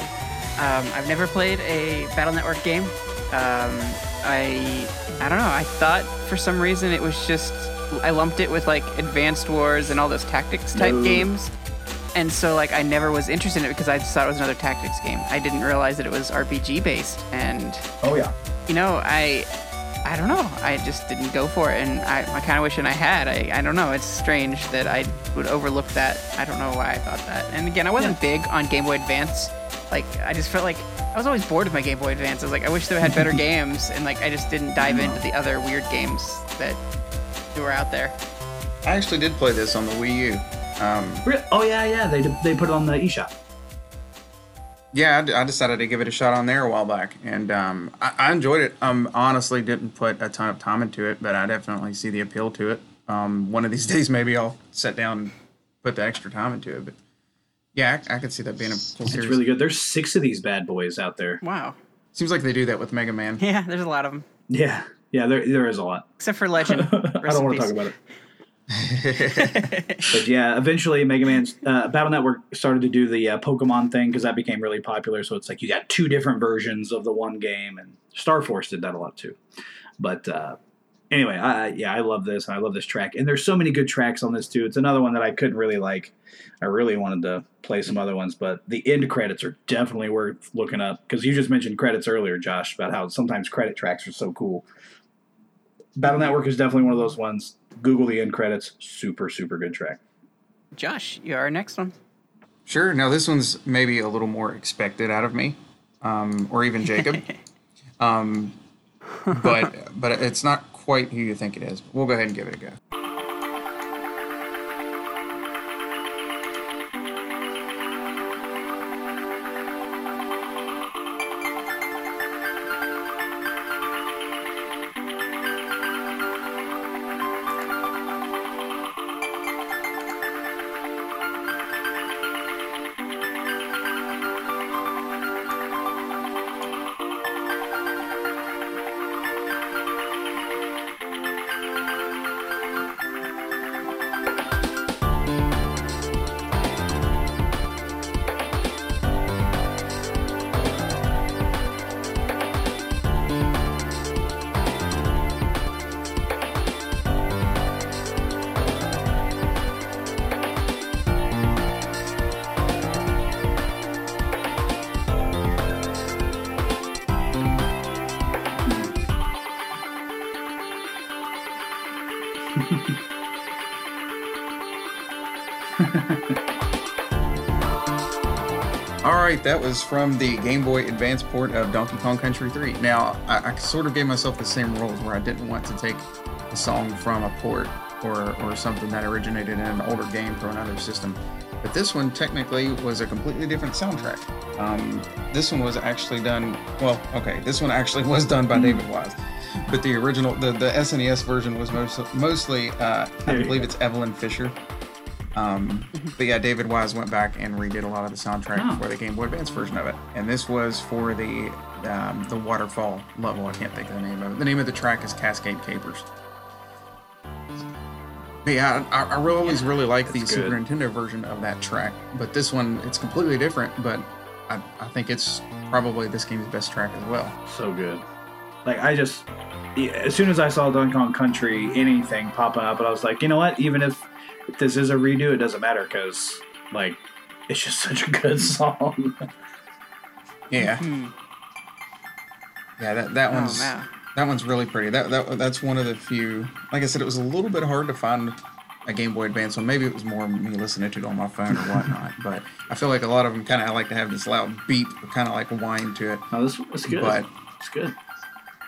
Um, I've never played a Battle Network game. Um, I I don't know. I thought for some reason it was just I lumped it with like Advanced Wars and all those tactics type no. games and so like I never was interested in it because I just thought it was another tactics game. I didn't realize that it was RPG based, and oh yeah, you know I I don't know I just didn't go for it, and I, I kind of wish I had. I I don't know. It's strange that I would overlook that. I don't know why I thought that. And again, I wasn't yeah. big on Game Boy Advance. Like I just felt like I was always bored with my Game Boy Advance. I was like I wish they had better games, and like I just didn't dive into the other weird games that were out there. I actually did play this on the Wii U. Um, oh yeah, yeah. They they put it on the eShop. Yeah, I, decided to give it a shot on there a while back, and um, I, I, enjoyed it. Um, honestly, didn't put a ton of time into it, but I definitely see the appeal to it. Um, one of these days, maybe I'll sit down and put the extra time into it. But yeah, I, I could see that being a cool series. It's really good. There's six of these bad boys out there. Wow. Seems like they do that with Mega Man. Yeah, there's a lot of them. Yeah, yeah, there there is a lot. Except for Legend. I don't want to talk about it. but yeah, eventually Mega Man's uh, Battle Network started to do the uh, Pokemon thing because that became really popular. So it's like you got two different versions of the one game, and Star Force did that a lot too. But uh, anyway, I, yeah, I love this, I love this track. And there's so many good tracks on this too. It's another one that I couldn't really like. I really wanted to play some other ones, but the end credits are definitely worth looking up because you just mentioned credits earlier, Josh, about how sometimes credit tracks are so cool. Battle Network is definitely one of those ones. Google the end credits. Super, super good track. Josh, you're our next one. Sure. Now this one's maybe a little more expected out of me, um, or even Jacob. um, but but it's not quite who you think it is. We'll go ahead and give it a go. Right, that was from the Game Boy Advance port of Donkey Kong Country 3. Now, I, I sort of gave myself the same rules where I didn't want to take a song from a port or, or something that originated in an older game from another system. But this one technically was a completely different soundtrack. Um, this one was actually done, well, okay, this one actually was done by David Wise. But the original, the, the SNES version was most, mostly, uh, I believe it's Eveline Fischer. Um, but yeah, David Wise went back and redid a lot of the soundtrack Oh. for the Game Boy Advance version of it, and this was for the um, the waterfall level. I can't think of the name of it. The name of the track is Cascade Capers. But yeah, I, I really always really like the That's Super. Nintendo version of that track, but this one it's completely different. But I, I think it's probably this game's best track as well. so good. Like I just, as soon as I saw Donkey Kong Country anything popping up, and I was like, you know what? Even if, if this is a redo, it doesn't matter because like it's just such a good song. Yeah, Hmm. yeah, that that Oh, one's man. That one's really pretty. That, that that's one of the few. Like I said, it was a little bit hard to find a Game Boy Advance one. Maybe it was more me listening to it on my phone or whatnot. but I feel like a lot of them kind of like to have this loud beep, kind of like whine to it. Oh, this was good. But- it's good.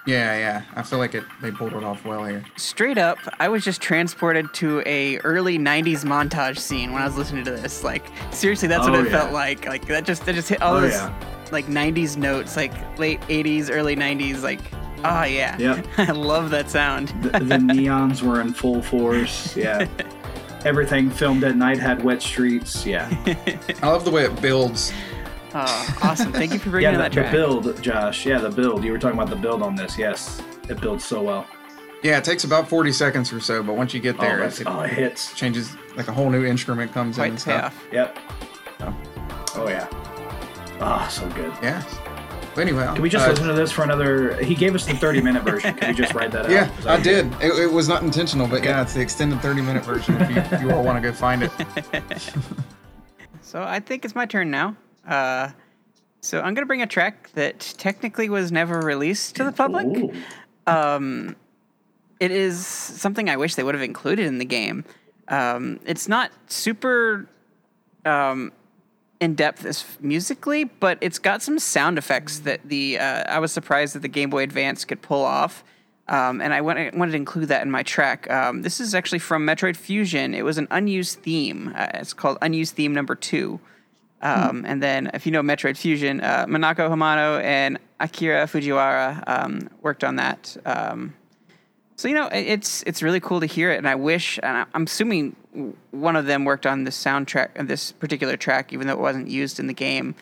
Yeah, yeah. I feel like it. They pulled it off well here. Straight up, I was just transported to a early '90s montage scene when I was listening to this. Like, seriously, that's what Oh, it yeah. felt like. Like that just that just hit all Oh, those yeah. like '90s notes, like late '80s, early '90s. Like, oh yeah, Yep. I love that sound. The, the neons were in full force. Yeah. Everything filmed at night had wet streets. Yeah. I love the way it builds. Oh, awesome! Thank you for bringing Yeah, in the, that the build, Josh. Yeah, the build. You were talking about the build on this. Yes, it builds so well. Yeah, it takes about forty seconds or so, but once you get Oh, there, that's, it, oh, it hits. changes. Like a whole new instrument comes in Quite and stuff. payoff. Yep. Oh. Oh yeah. Ah, so good. Yeah. But anyway, Can we just uh, listen to this for another? He gave us the 30 minute version. Can we just write that out? Yeah, I did. It, it was not intentional, but yeah, it's the extended 30 minute version if you, if you all want to go find it. So I think it's my turn now. Uh, so I'm gonna bring a track that technically was never released to the public. Um, it is something I wish they would have included in the game. Um, it's not super um, in depth as musically, but it's got some sound effects that the uh, I was surprised that the Game Boy Advance could pull off. Um, and I wanted, wanted to include that in my track. Um, this is actually from Metroid Fusion. It was an unused theme. Uh, it's called Unused Theme Number Two. Um, And then, if you know Metroid Fusion, uh, Hamano and Akira Fujiwara um, worked on that. Um, so you know, it's it's really cool to hear it, and I wish, and I'm assuming one of them worked on this soundtrack, uh, this particular track, even though it wasn't used in the game.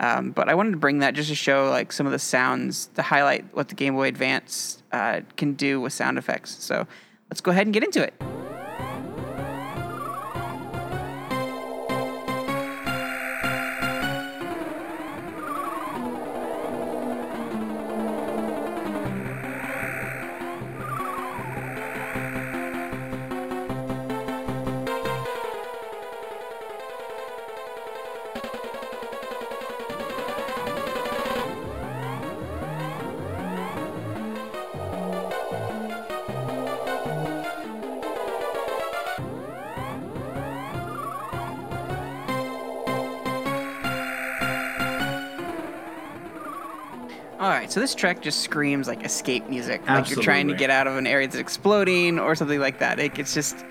Um, but I wanted to bring that just to show like some of the sounds to highlight what the Game Boy Advance uh, can do with sound effects. So let's go ahead and get into it. This track just screams like escape music, like you're trying to get out of an area that's exploding or something like that. It, it's just,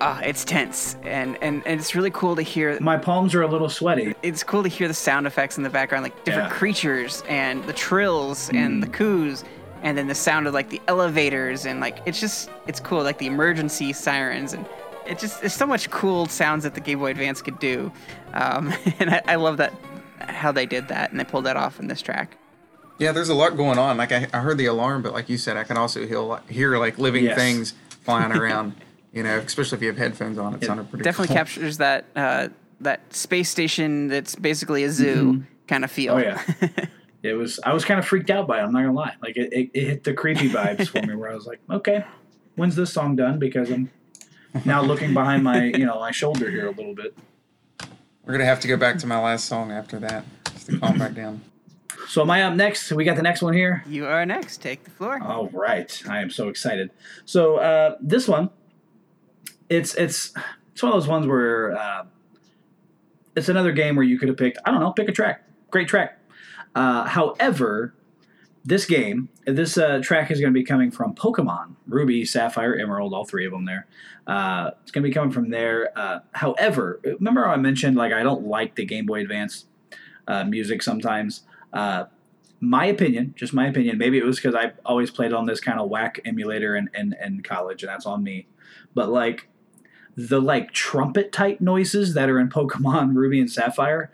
ah, it's tense, and, and and it's really cool to hear. My palms are a little sweaty. It's cool to hear the sound effects in the background, like different Yeah. Mm. creatures and the trills and the coos, and then the sound of like the elevators and like it's just it's cool, like the emergency sirens and. It just there's so much cool sounds that the Game Boy Advance could do, um, and I, I love that how they did that and they pulled that off in this track. Yeah, there's a lot going on. Like, I, I heard the alarm, but like you said, I can also hear, hear like living Yes. things flying around, you know, especially if you have headphones on. It sounded pretty definitely cool. captures that uh, that space station that's basically a zoo kind of feel. Oh yeah. It was. I was kind of freaked out by it. I'm not gonna lie. Like it, it, it hit the creepy vibes for me, where I was like, okay, when's this song done? Because I'm now looking behind my, you know, my shoulder here a little bit. We're going to have to go back to my last song after that just to calm back down. So am I up next? We got the next one here. you are next. Take the floor. All right, I am so excited. So uh, this one, it's it's it's one of those ones where uh, it's another game where you could have picked. I don't know, pick a track. Great track. Uh, however, this game, this uh, track is going to be coming from Pokemon Ruby, Sapphire, Emerald, all three of them there. Uh, it's going to be coming from there. Uh, however, remember how I mentioned like I don't like the Game Boy Advance uh, music sometimes. Uh, my opinion, just my opinion. Maybe it was because I always played on this kind of whack emulator in, in, in college, and that's on me. But like the like trumpet type noises that are in Pokemon Ruby and Sapphire,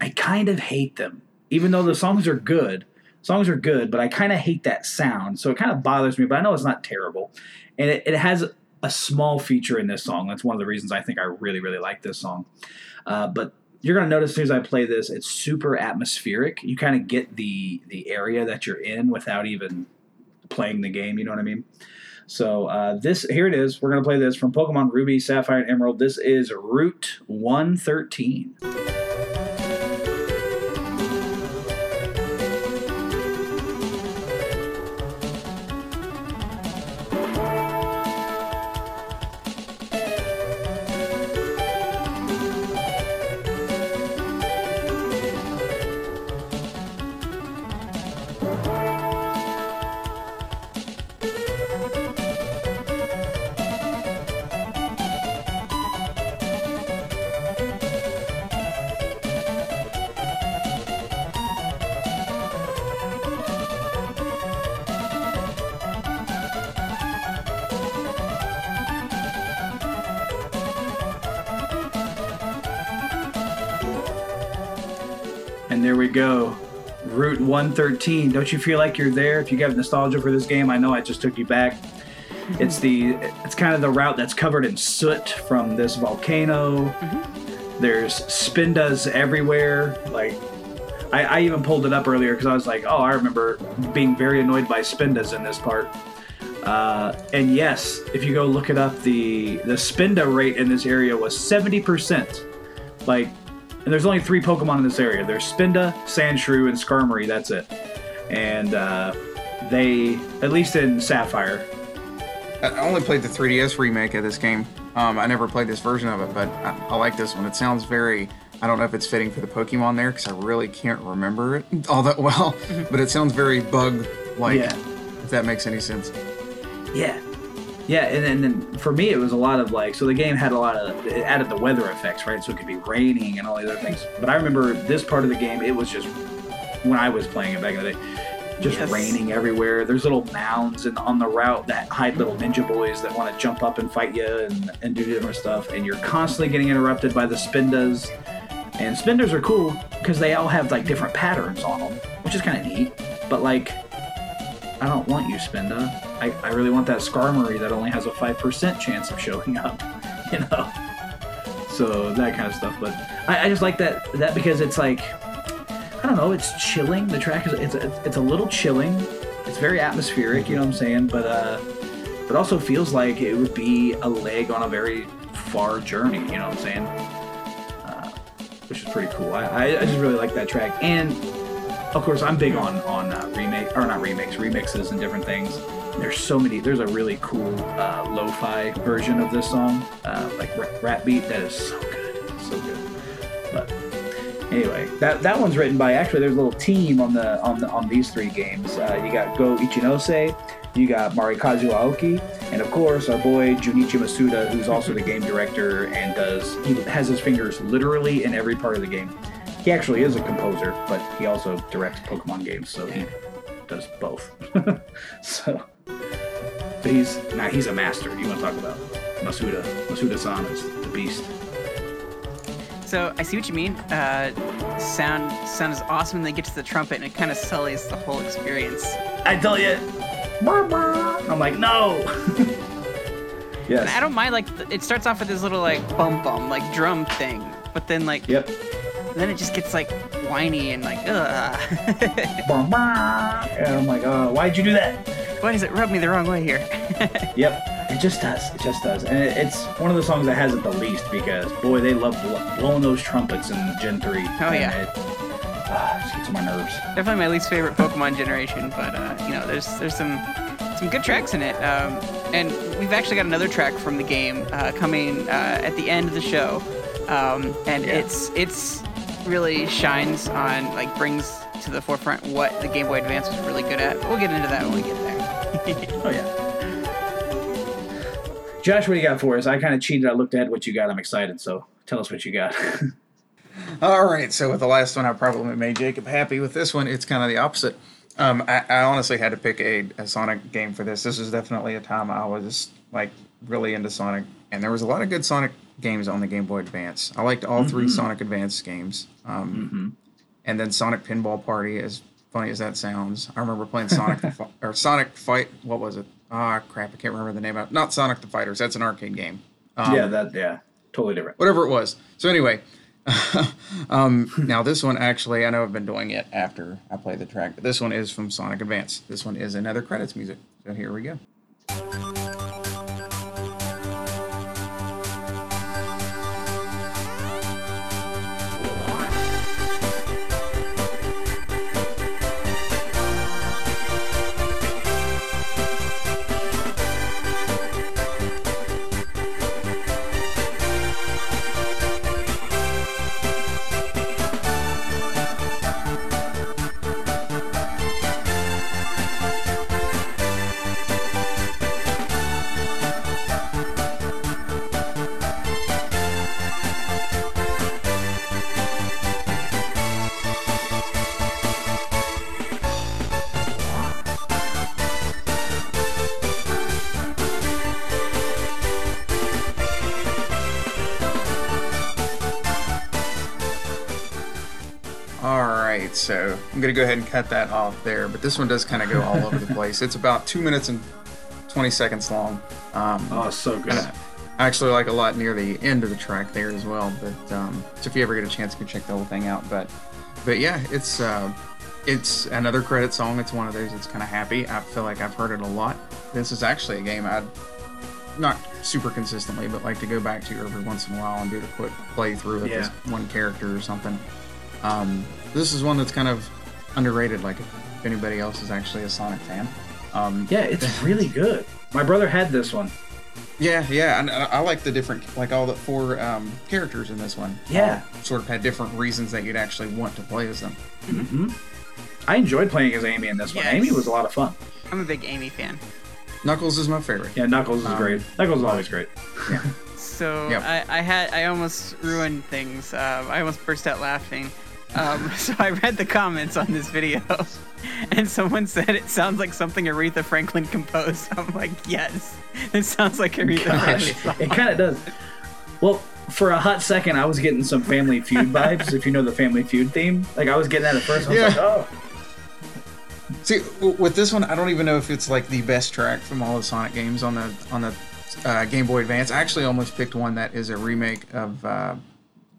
I kind of hate them. Even though the songs are good, songs are good, but I kind of hate that sound. So it kind of bothers me, but I know it's not terrible. And it, it, has a small feature in this song. That's one of the reasons I think I really, really like this song. Uh, but you're going to notice as soon as I play this, it's super atmospheric. You kind of get the the area that you're in without even playing the game. You know what I mean? So uh, this here it is. We're going to play this from Pokemon Ruby, Sapphire, and Emerald. This is Route 113. 13. Don't you feel like you're there? If you got nostalgia for this game, I know I just took you back. Mm-hmm. It's the it's kind of the route that's covered in soot from this volcano. Mm-hmm. There's spindas everywhere. Like I, I even pulled it up earlier because I was like, oh, I remember being very annoyed by spindas in this part. Uh, and yes, if you go look it up, the the spinda rate in this area was 70%. Like and there's only three Pokemon in this area. There's Spinda, Sandshrew, and Skarmory. That's it. And uh, they, at least in Sapphire. I only played the 3DS remake of this game. Um, I never played this version of it, but I, I, like this one. It sounds very. I don't know if it's fitting for the Pokemon there because I really can't remember it all that well, but it sounds very bug like. Yeah. If that makes any sense. Yeah, yeah, and, and then for me, it was a lot of like, so the game had a lot of, it added the weather effects, right? So it could be raining and all these other things. But I remember this part of the game, it was just, when I was playing it back in the day, just yes. raining everywhere. There's little mounds in, on the route that hide little ninja boys that want to jump up and fight you and, and do different stuff. And you're constantly getting interrupted by the spindas. And spindas are cool because they all have like different patterns on them, which is kind of neat. But like, I don't want you, Spinda. I, I really want that Skarmory that only has a 5% chance of showing up, you know? So that kind of stuff. But I, I just like that that because it's like, I don't know, it's chilling. The track is, it's it's a little chilling. It's very atmospheric, you know what I'm saying? But, uh, but also feels like it would be a leg on a very far journey, you know what I'm saying? Uh, which is pretty cool. I, I, I just really like that track. And of course, I'm big on on uh, remake or not remakes, remixes and different things. There's so many. There's a really cool uh, lo-fi version of this song, uh, like rap beat that is so good, so good. But anyway, that that one's written by actually. There's a little team on the on the on these three games. Uh, you got Go Ichinose, you got Morikazu Aoki, and of course our boy Junichi Masuda, who's also the game director and does he has his fingers literally in every part of the game. He actually is a composer, but he also directs Pokemon games, so he does both. so, but he's now he's a master. You want to talk about Masuda? Masuda-san is the beast. So I see what you mean. Uh, sound sound is awesome. And they get to the trumpet, and it kind of sullies the whole experience. I tell you, I'm like, no. yes. And I don't mind. Like it starts off with this little like bum bum like drum thing, but then like yep then it just gets like whiny and like, ugh. and I'm like, oh, why'd you do that? Why does it rub me the wrong way here? yep, it just does. It just does. And it, it's one of the songs that has it the least because, boy, they love blowing those trumpets in Gen 3. Oh, yeah. It, uh, just gets on my nerves. Definitely my least favorite Pokemon generation, but, uh, you know, there's there's some some good tracks in it. Um, and we've actually got another track from the game uh, coming uh, at the end of the show, um, and Yeah. it's it's really shines on like brings to the forefront what the Game Boy Advance was really good at. We'll get into that when we get there. Oh yeah. Josh, what do you got for us? I kind of cheated. I looked at what you got. I'm excited. So tell us what you got. All right, so with the last one, I probably made Jacob happy. With this one, it's kind of the opposite. Um, I, I honestly had to pick a, a Sonic game for this. This was definitely a time I was like really into Sonic, and there was a lot of good Sonic games on the Game Boy Advance. I liked all three Sonic Advance games, um, and then Sonic Pinball Party. As funny as that sounds, I remember playing Sonic the or Sonic Fight. What was it? Ah, crap! I can't remember the name of it. Not Sonic the Fighters. That's an arcade game. Um, yeah, that yeah, totally different. whatever it was. So anyway, um, now this one actually, I know I've been doing it after I play the track, but this one is from Sonic Advance. This one is another credits music. So here we go. I'm gonna go ahead and cut that off there, but this one does kind of go all over the place. It's about two minutes and 20 seconds long. Um, Oh, so good. I actually like a lot near the end of the track there as well. But um, so if you ever get a chance, you can check the whole thing out. But but yeah, it's uh, it's another credit song. It's one of those that's kind of happy. I feel like I've heard it a lot. This is actually a game I'd not super consistently, but like to go back to every once in a while and do the quick playthrough of this one character or something. Um, this is one that's kind of underrated. Like if anybody else is actually a Sonic fan. Um, Yeah, it's really good. My brother had this one. Yeah, yeah, and I, I like the different, like all the four um, characters in this one. Yeah. all sort of had different reasons that you'd actually want to play as them. Mm-hmm. I enjoyed playing as Amy in this one. Amy was a lot of fun. I'm a big Amy fan. Knuckles is my favorite. Yeah, Knuckles is Um, great. Knuckles is always great. So Yep. I, I had I almost ruined things. Um, I almost burst out laughing. Um, so I read the comments on this video, and someone said it sounds like something Aretha Franklin composed. I'm like, yes, it sounds like Aretha Franklin. Gosh, it kind of does. Well, for a hot second, I was getting some Family Feud vibes. if you know the Family Feud theme, like I was getting that at first. I was Yeah. like, oh, See, with this one, I don't even know if it's like the best track from all the Sonic games on the on the uh, Game Boy Advance. I actually almost picked one that is a remake of uh,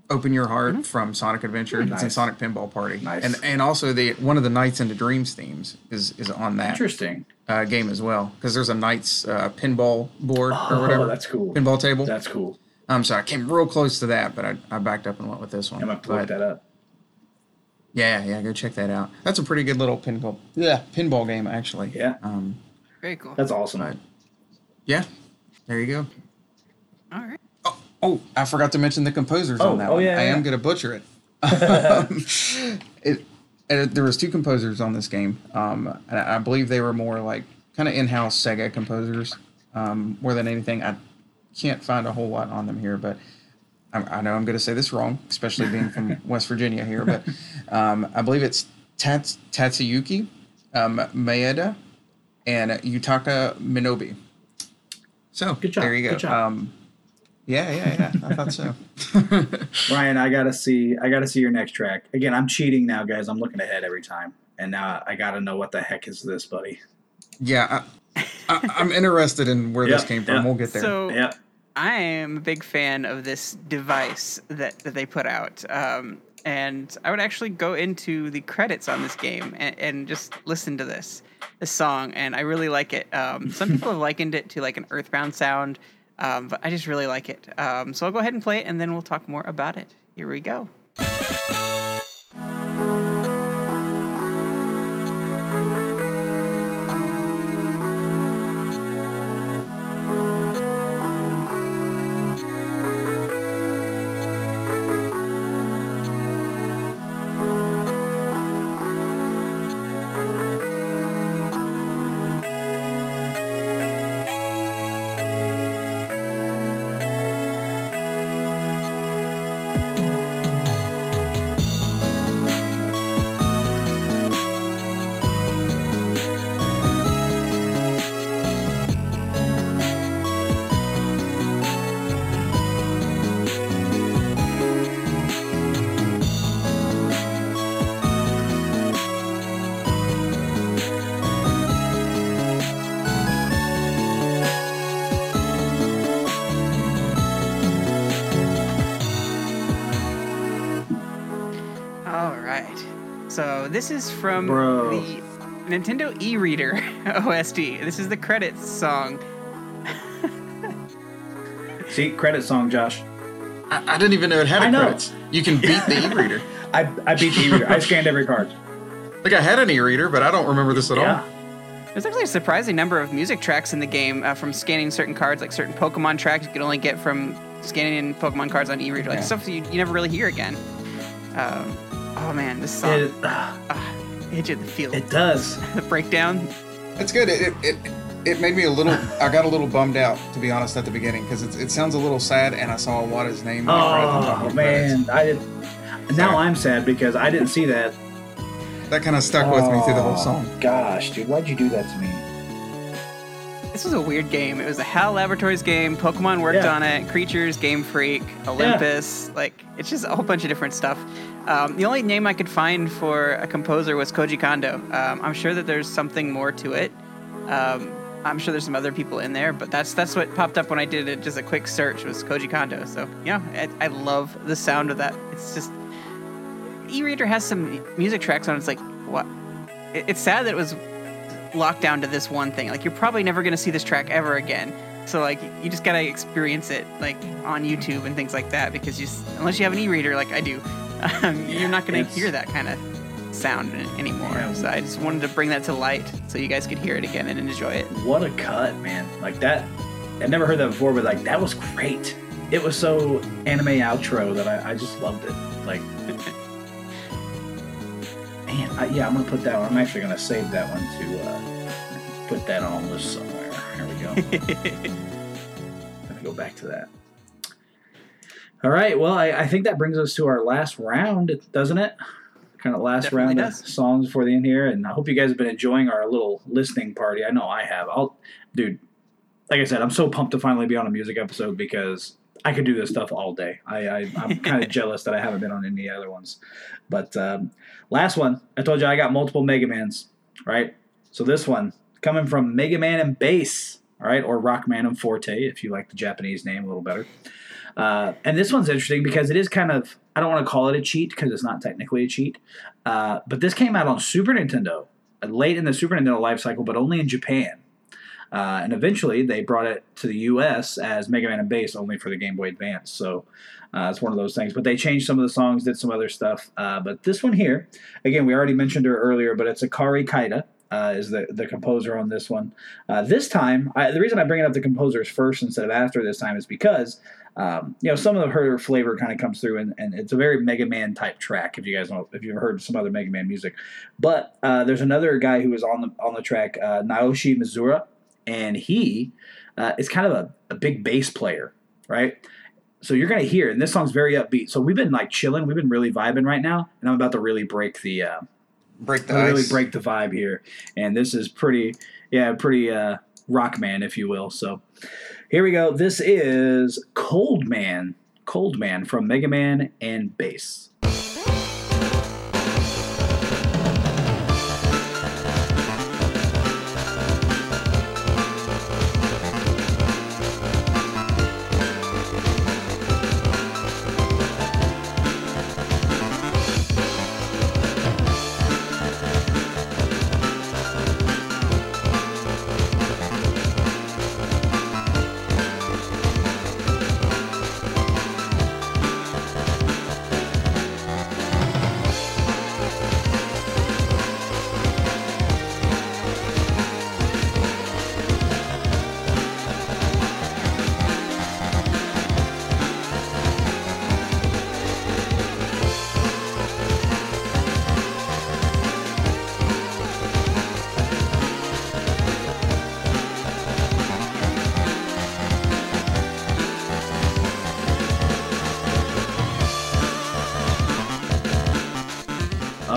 "Open Your Heart" from Sonic Adventure. It's in Sonic Pinball Party, Nice. and and also the one of the Nights into Dreams themes is is on that. interesting. uh, game as well because there's a Nights uh, pinball board or Oh, whatever. that's cool. Pinball table. That's cool. Um, so I came real close to that, but I, I backed up and went with this one. I'm gonna look that up. yeah, yeah, go check that out. That's a pretty good little pinball. Yeah, pinball game actually. Yeah. Um, Very cool. That's awesome. but yeah, there you go. All right. Oh, I forgot to mention the composers Oh, on that oh, one. yeah, I yeah. am gonna butcher it. Um, it, it. There was two composers on this game, um, and I I believe they were more like kind of in-house Sega composers um, more than anything. I can't find a whole lot on them here, but I, I know I'm going to say this wrong, especially being from West Virginia here. But um, I believe it's Tats, Tatsuyuki um, Maeda and Yutaka Minobe. So Good job, there you go. good job. Um, yeah, yeah, yeah. I thought so. Ryan, I gotta see. I gotta see your next track. Again, I'm cheating now, guys. I'm looking ahead every time, and now I gotta know what the heck is this, buddy. yeah, I, I, I'm interested in where this came from. yeah. We'll get there. So Yeah. I am a big fan of this device that, that they put out. Um, and I would actually go into the credits on this game and, and just listen to this this song, and I really like it. Um, some people have likened it to like an Earthbound sound, um, but I just really like it. Um, so I'll go ahead and play it, and then we'll talk more about it. Here we go. No, this is from Bro. the Nintendo e-reader OST. This is the credits song. See, credit song, Josh. I, I didn't even know it had I a know. credits. You can beat the e-reader. I, I beat the e-reader. I scanned every card. Like I had an e-reader, but I don't remember this at Yeah. all. There's actually a surprising number of music tracks in the game uh, from scanning certain cards, like certain Pokemon tracks you can only get from scanning in Pokemon cards on e-reader, like Yeah. stuff you, you never really hear again. Um, oh man, this song It, ah, hit you in the feel. it does. the breakdown. It's good. It, it it it made me a little. I got a little bummed out to be honest at the beginning because it, it sounds a little sad, and I saw Wada's name. like, right at the top Oh of the credits. man, I didn't. Now Sorry. I'm sad because I didn't see that. that kind of stuck with me through the whole Oh, song. Gosh, dude, why'd you do that to me? This was a weird game. It was a HAL Laboratories game. Pokemon worked Yeah. on it. Creatures, Game Freak, Olympus. Like it's just a whole bunch of different stuff. Um, the only name I could find for a composer was Koji Kondo. Um, I'm sure that there's something more to it. Um, I'm sure there's some other people in there, but that's that's what popped up when I did it. Just a quick search was Koji Kondo. So yeah, I, I love the sound of that. It's just e-reader has some music tracks on. it. It's like what? It, it's sad that it was locked down to this one thing. Like you're probably never gonna see this track ever again. So like you just gotta experience it like on YouTube and things like that because you unless you have an e-reader like I do, um, you're not gonna hear that kind of sound anymore. Yeah. So I just wanted to bring that to light so you guys could hear it again and enjoy it. What a cut, man! Like that. I never heard that before, but like that was great. It was so anime outro that I, I just loved it. Like, man, I, yeah, I'm gonna put that. one. I'm actually gonna save that one to uh, put that on list somewhere. Here we go. Gonna go back to that. All right. Well, I, I think that brings us to our last round, doesn't it? Kind of last Definitely round does. of songs before the end here, and I hope you guys have been enjoying our little listening party. I know I have. I'll, dude. Like I said, I'm so pumped to finally be on a music episode because I could do this stuff all day. I, I I'm kind of jealous that I haven't been on any other ones. But um, last one, I told you I got multiple Mega Mans, right? So this one coming from Mega Man and Bass, all right, or Rockman and Forte, if you like the Japanese name a little better. Uh, and this one's interesting because it is kind of I don't want to call it a cheat because it's not technically a cheat, uh, but this came out on Super Nintendo uh, late in the Super Nintendo life cycle, but only in Japan. Uh, and eventually they brought it to the U.S. as Mega Man and Bass only for the Game Boy Advance. So uh, it's one of those things. But they changed some of the songs, did some other stuff. Uh, but this one here, again, we already mentioned her earlier, but it's Akari Kaida. Uh, is the, the composer on this one. Uh, this time, I, the reason I bring it up the composers first instead of after this time is because um, you know some of her flavor kind of comes through, and, and it's a very Mega Man type track. If you guys know, if you've heard some other Mega Man music, but uh, there's another guy who is on the on the track, uh, Naoshi Mizuta, and he uh, is kind of a, a big bass player, right? So you're gonna hear, and this song's very upbeat. So we've been like chilling, we've been really vibing right now, and I'm about to really break the uh, Break the really ice. break the vibe here. And this is pretty, yeah, pretty uh, rock man, if you will. So here we go. This is Cold Man. Cold Man from Mega Man and Bass.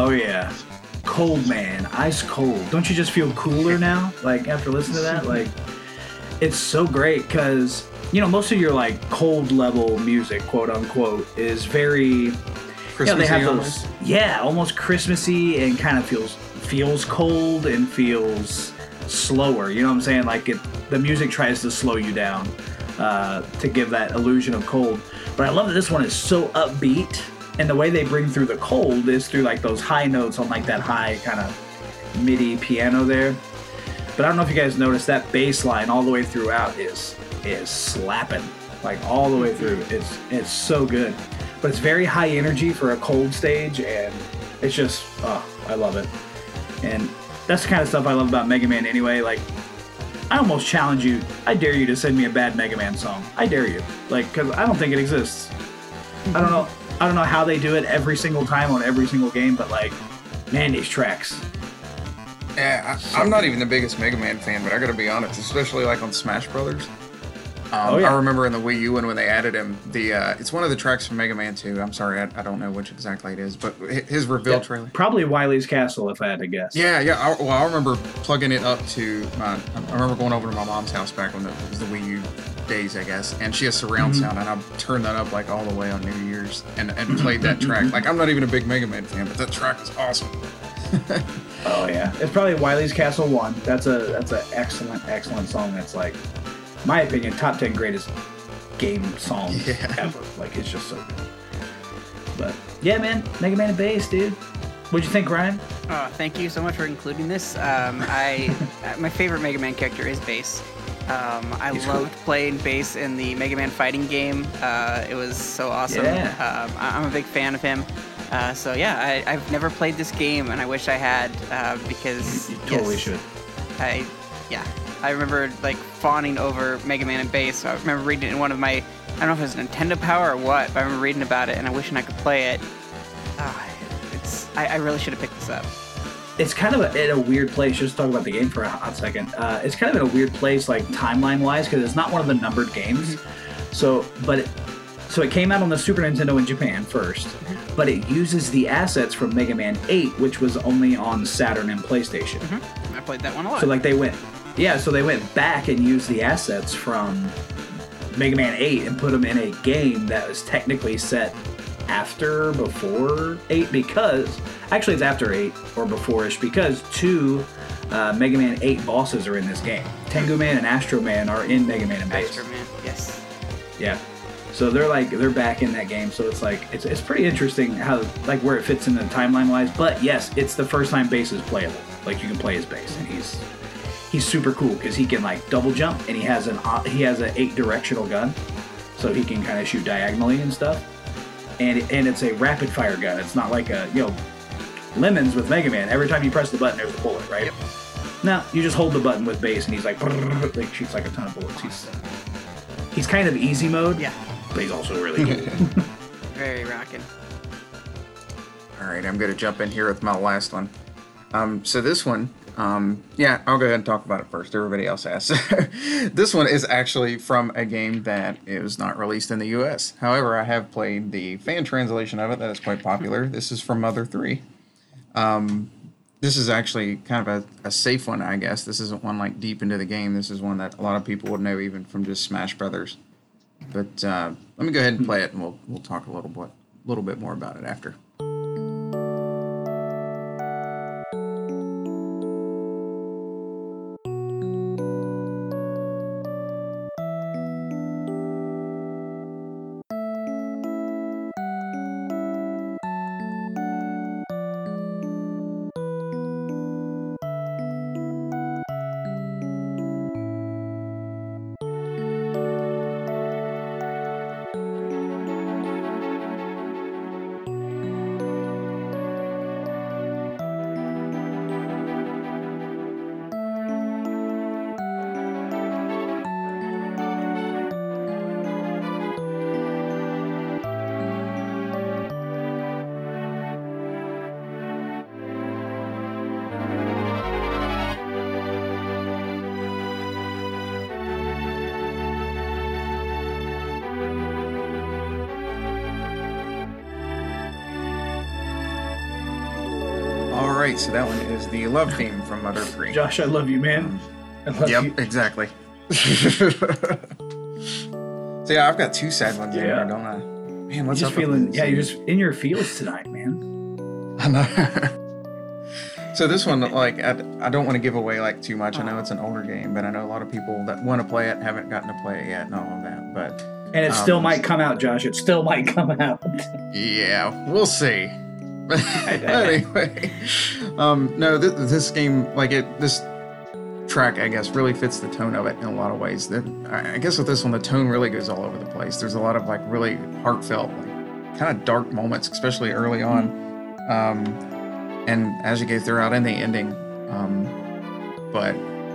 Oh yeah, Cold Man, ice cold. Don't you just feel cooler now? Like after listening to that, like it's so great because you know most of your like cold level music, quote unquote, is very yeah Christmassy they have those yeah almost Christmassy and kind of feels feels cold and feels slower. You know what I'm saying? Like it, the music tries to slow you down uh, to give that illusion of cold. But I love that this one is so upbeat and the way they bring through the cold is through like those high notes on like that high kind of MIDI piano there. But I don't know if you guys noticed that bass line all the way throughout is is slapping like all the way through. It's it's so good, but it's very high energy for a cold stage, and it's just oh, I love it. And that's the kind of stuff I love about Mega Man anyway. Like I almost challenge you. I dare you to send me a bad Mega Man song. I dare you. Like, because I don't think it exists. I don't know. I don't know how they do it every single time on every single game, but like, man, these tracks. Yeah, I, I'm not even the biggest Mega Man fan, but I gotta be honest, especially like on Smash Brothers. Um, Oh, yeah. I remember in the Wii U one when they added him, the uh, it's one of the tracks from Mega Man 2. I'm sorry, I, I don't know which exactly it is, but his reveal Yeah, trailer. Probably Wily's Castle, if I had to guess. Yeah, yeah. I, well, I remember plugging it up to my. I remember going over to my mom's house back when the, it was the Wii U days, I guess, and she has surround Mm-hmm. sound, and I turned that up like all the way on New Year's and, and played that track. Like I'm not even a big Mega Man fan, but that track is awesome. Oh yeah, it's probably Wily's Castle one. That's a that's an excellent excellent song. That's like, my opinion, top ten greatest game songs Yeah. ever. Like it's just so good. But yeah, man, Mega Man and bass, dude. What'd you think, Ryan? Oh, thank you so much for including this. Um, I uh, my favorite Mega Man character is Bass. Um, I He's loved playing Bass in the Mega Man fighting game. Uh, it was so awesome. Yeah. Um, I- I'm a big fan of him. Uh, so yeah, I, I've never played this game, and I wish I had uh, because You totally yes, should. I yeah, I remember like fawning over Mega Man and Bass. I remember reading it in one of my I don't know if it was Nintendo Power or what, but I remember reading about it and I wishing I could play it. Ah, it's I, I really should have picked this up. it's kind of a, in a weird place. Just talk about the game for a hot second. Uh, it's kind of in a weird place, like timeline wise, because it's not one of the numbered games. So, but it, so it came out on the Super Nintendo in Japan first, but it uses the assets from Mega Man 8, which was only on Saturn and PlayStation. I played that one a lot. So like they went, yeah. So they went back and used the assets from Mega Man 8 and put them in a game that was technically set after, before 8 because actually it's after 8 or before-ish because two uh, Mega Man 8 bosses are in this game. Tengu Man and Astro Man are in Mega Man and Bass. Astro Man, yes. Yeah. So they're like they're back in that game. So it's like it's, it's pretty interesting how like where it fits in the timeline wise. But yes, it's the first time Bass is playable. Like you can play his Bass, and he's he's super cool because he can like double jump, and he has an he has an eight directional gun, so he can kind of shoot diagonally and stuff. And and it's a rapid fire gun. It's not like a you know lemons with Mega Man. Every time you press the button, there's a bullet, right? Yep. No, you just hold the button with Bass, and he's like like shoots like a ton of bullets. He's he's kind of easy mode Yeah. but he's also really good. Very rocking. All right, I'm going to jump in here with my last one. Um, so this one, um, yeah, I'll go ahead and talk about it first. Everybody else has. this one is actually from a game that is not released in the U.S. However, I have played the fan translation of it that is quite popular. This is from Mother Three. Um, this is actually kind of a, a safe one, I guess. This isn't one like deep into the game. This is one that a lot of people would know even from just Smash Brothers. But uh, let me go ahead and play it, and we'll we'll talk a little bit little bit more about it after. So that one is the love theme from Mother Three. Josh, I love you, man. I love Yep, you. exactly. so yeah, I've got two sad ones in Yeah. here, don't I? Man, what's up feeling, yeah, you're just in your feels tonight, man. I know. so this one, like, I, I don't want to give away like too much. I know it's an older game, but I know a lot of people that want to play it haven't gotten to play it yet and all of that. But And it still Um, might come out, Josh. It still might come out. Yeah, we'll see. anyway, um, no, this, this game, like it, this track, I guess, really fits the tone of it in a lot of ways. That I I guess with this one, the tone really goes all over the place. There's a lot of like really heartfelt, like kind of dark moments, especially early on, um, and as you go throughout, and the ending. Um, but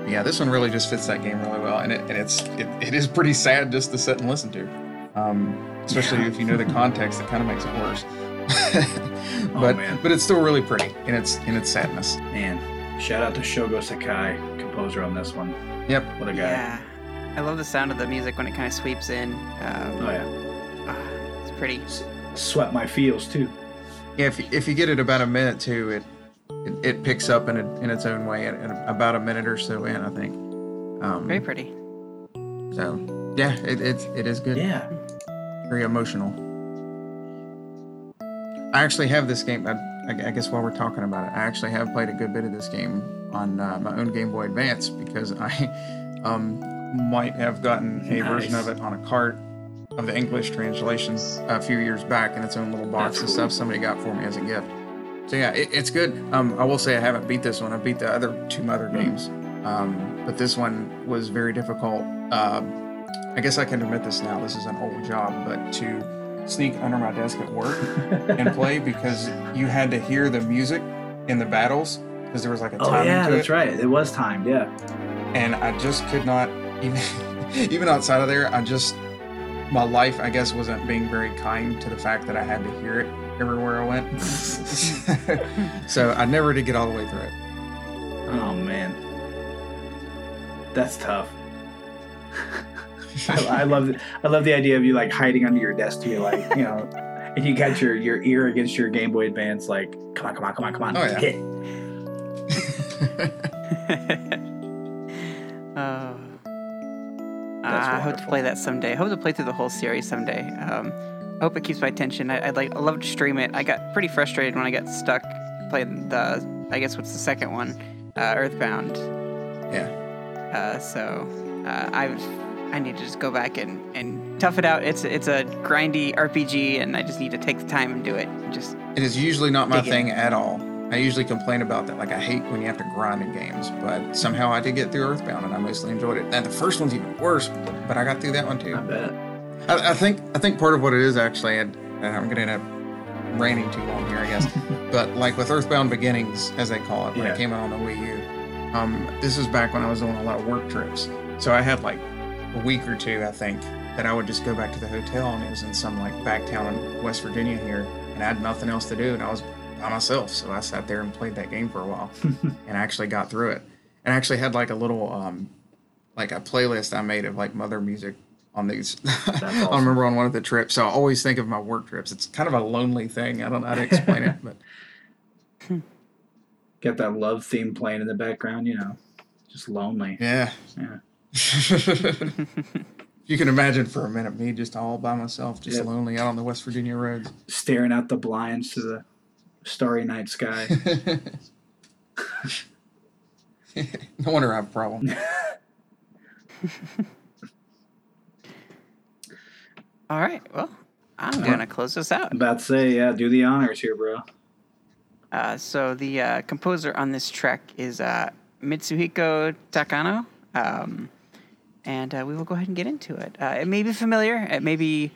yeah, this one really just fits that game really well, and it and it's it, it is pretty sad just to sit and listen to, um, especially if you know the context. It kind of makes it worse. but man. but it's still really pretty in its in its sadness. Man, shout out to Shogo Sakai, composer on this one. Yep. What a guy. Yeah. I love the sound of the music when it kind of sweeps in. Um, Oh yeah. ah, it's pretty. Sweat my feels too. Yeah, if, if you get it about a minute too, it it, it picks up in, a, in its own way at, at about a minute or so in, I think. Um, Very pretty. so yeah, it, it it is good. Yeah. Very emotional. I actually have this game. I, I guess while we're talking about it, I actually have played a good bit of this game on uh, my own Game Boy Advance because I um, might have gotten a version of it on a cart of the English translation a few years back in its own little box and stuff somebody got for me as a gift. So yeah, it, it's good. Um, I will say I haven't beat this one. I beat the other two other Hmm. games, um, but this one was very difficult. Um, I guess I can admit this now. This is an old job, but to sneak under my desk at work and play because you had to hear the music in the battles because there was like a oh, time. Oh yeah, that's it, right. It was timed. Yeah. and I just could not even even outside of there. I just my life, I guess, wasn't being very kind to the fact that I had to hear it everywhere I went. so I never did get all the way through it. Oh man, that's tough. I, I love. I love the idea of you like hiding under your desk to you like you know, and you got your your ear against your Game Boy Advance like come on come on come on come on Oh, yeah. hit. That's I hope to play that someday. I hope to play through the whole series someday. Um, I hope it keeps my attention. I, I'd like. I love to stream it. I got pretty frustrated when I got stuck playing the. I guess what's the second one, uh, Earthbound. yeah. Uh, so uh, I've. I need to just go back and, and tough it out. It's it's a grindy RPG, and I just need to take the time and do it. Just It is usually not my Dig it. thing at all. I usually complain about that. Like I hate when you have to grind in games, but somehow I did get through Earthbound, and I mostly enjoyed it. And the first one's even worse, but I got through that one too. I bet. I, I think I think part of what it is actually, and, and I'm going to end up raining too long here, I guess. but like with Earthbound Beginnings, as they call it, when Yeah. it came out on the Wii U, um, this was back when I was doing a lot of work trips. So I had like a week or two, I think, that I would just go back to the hotel, and it was in some like back town in West Virginia here, and I had nothing else to do, and I was by myself. So I sat there and played that game for a while, and I actually got through it. And I actually had like a little um, like a playlist I made of like mother music on these. I remember on one of the trips. So I always think of my work trips. It's kind of a lonely thing. I don't know how to explain it, but Get that love theme playing in the background. You know, just lonely. yeah. Yeah. you can imagine for a minute me just all by myself, just Yep. lonely out on the West Virginia roads. Staring out the blinds to the starry night sky. no wonder I have a problem. all right. Well, I'm gonna close this out. About to say, yeah, do the honors here, bro. Uh, so the uh, composer on this track is uh, Mitsuhiko Takano, um, and uh, we will go ahead and get into it. Uh, it may be familiar. It may be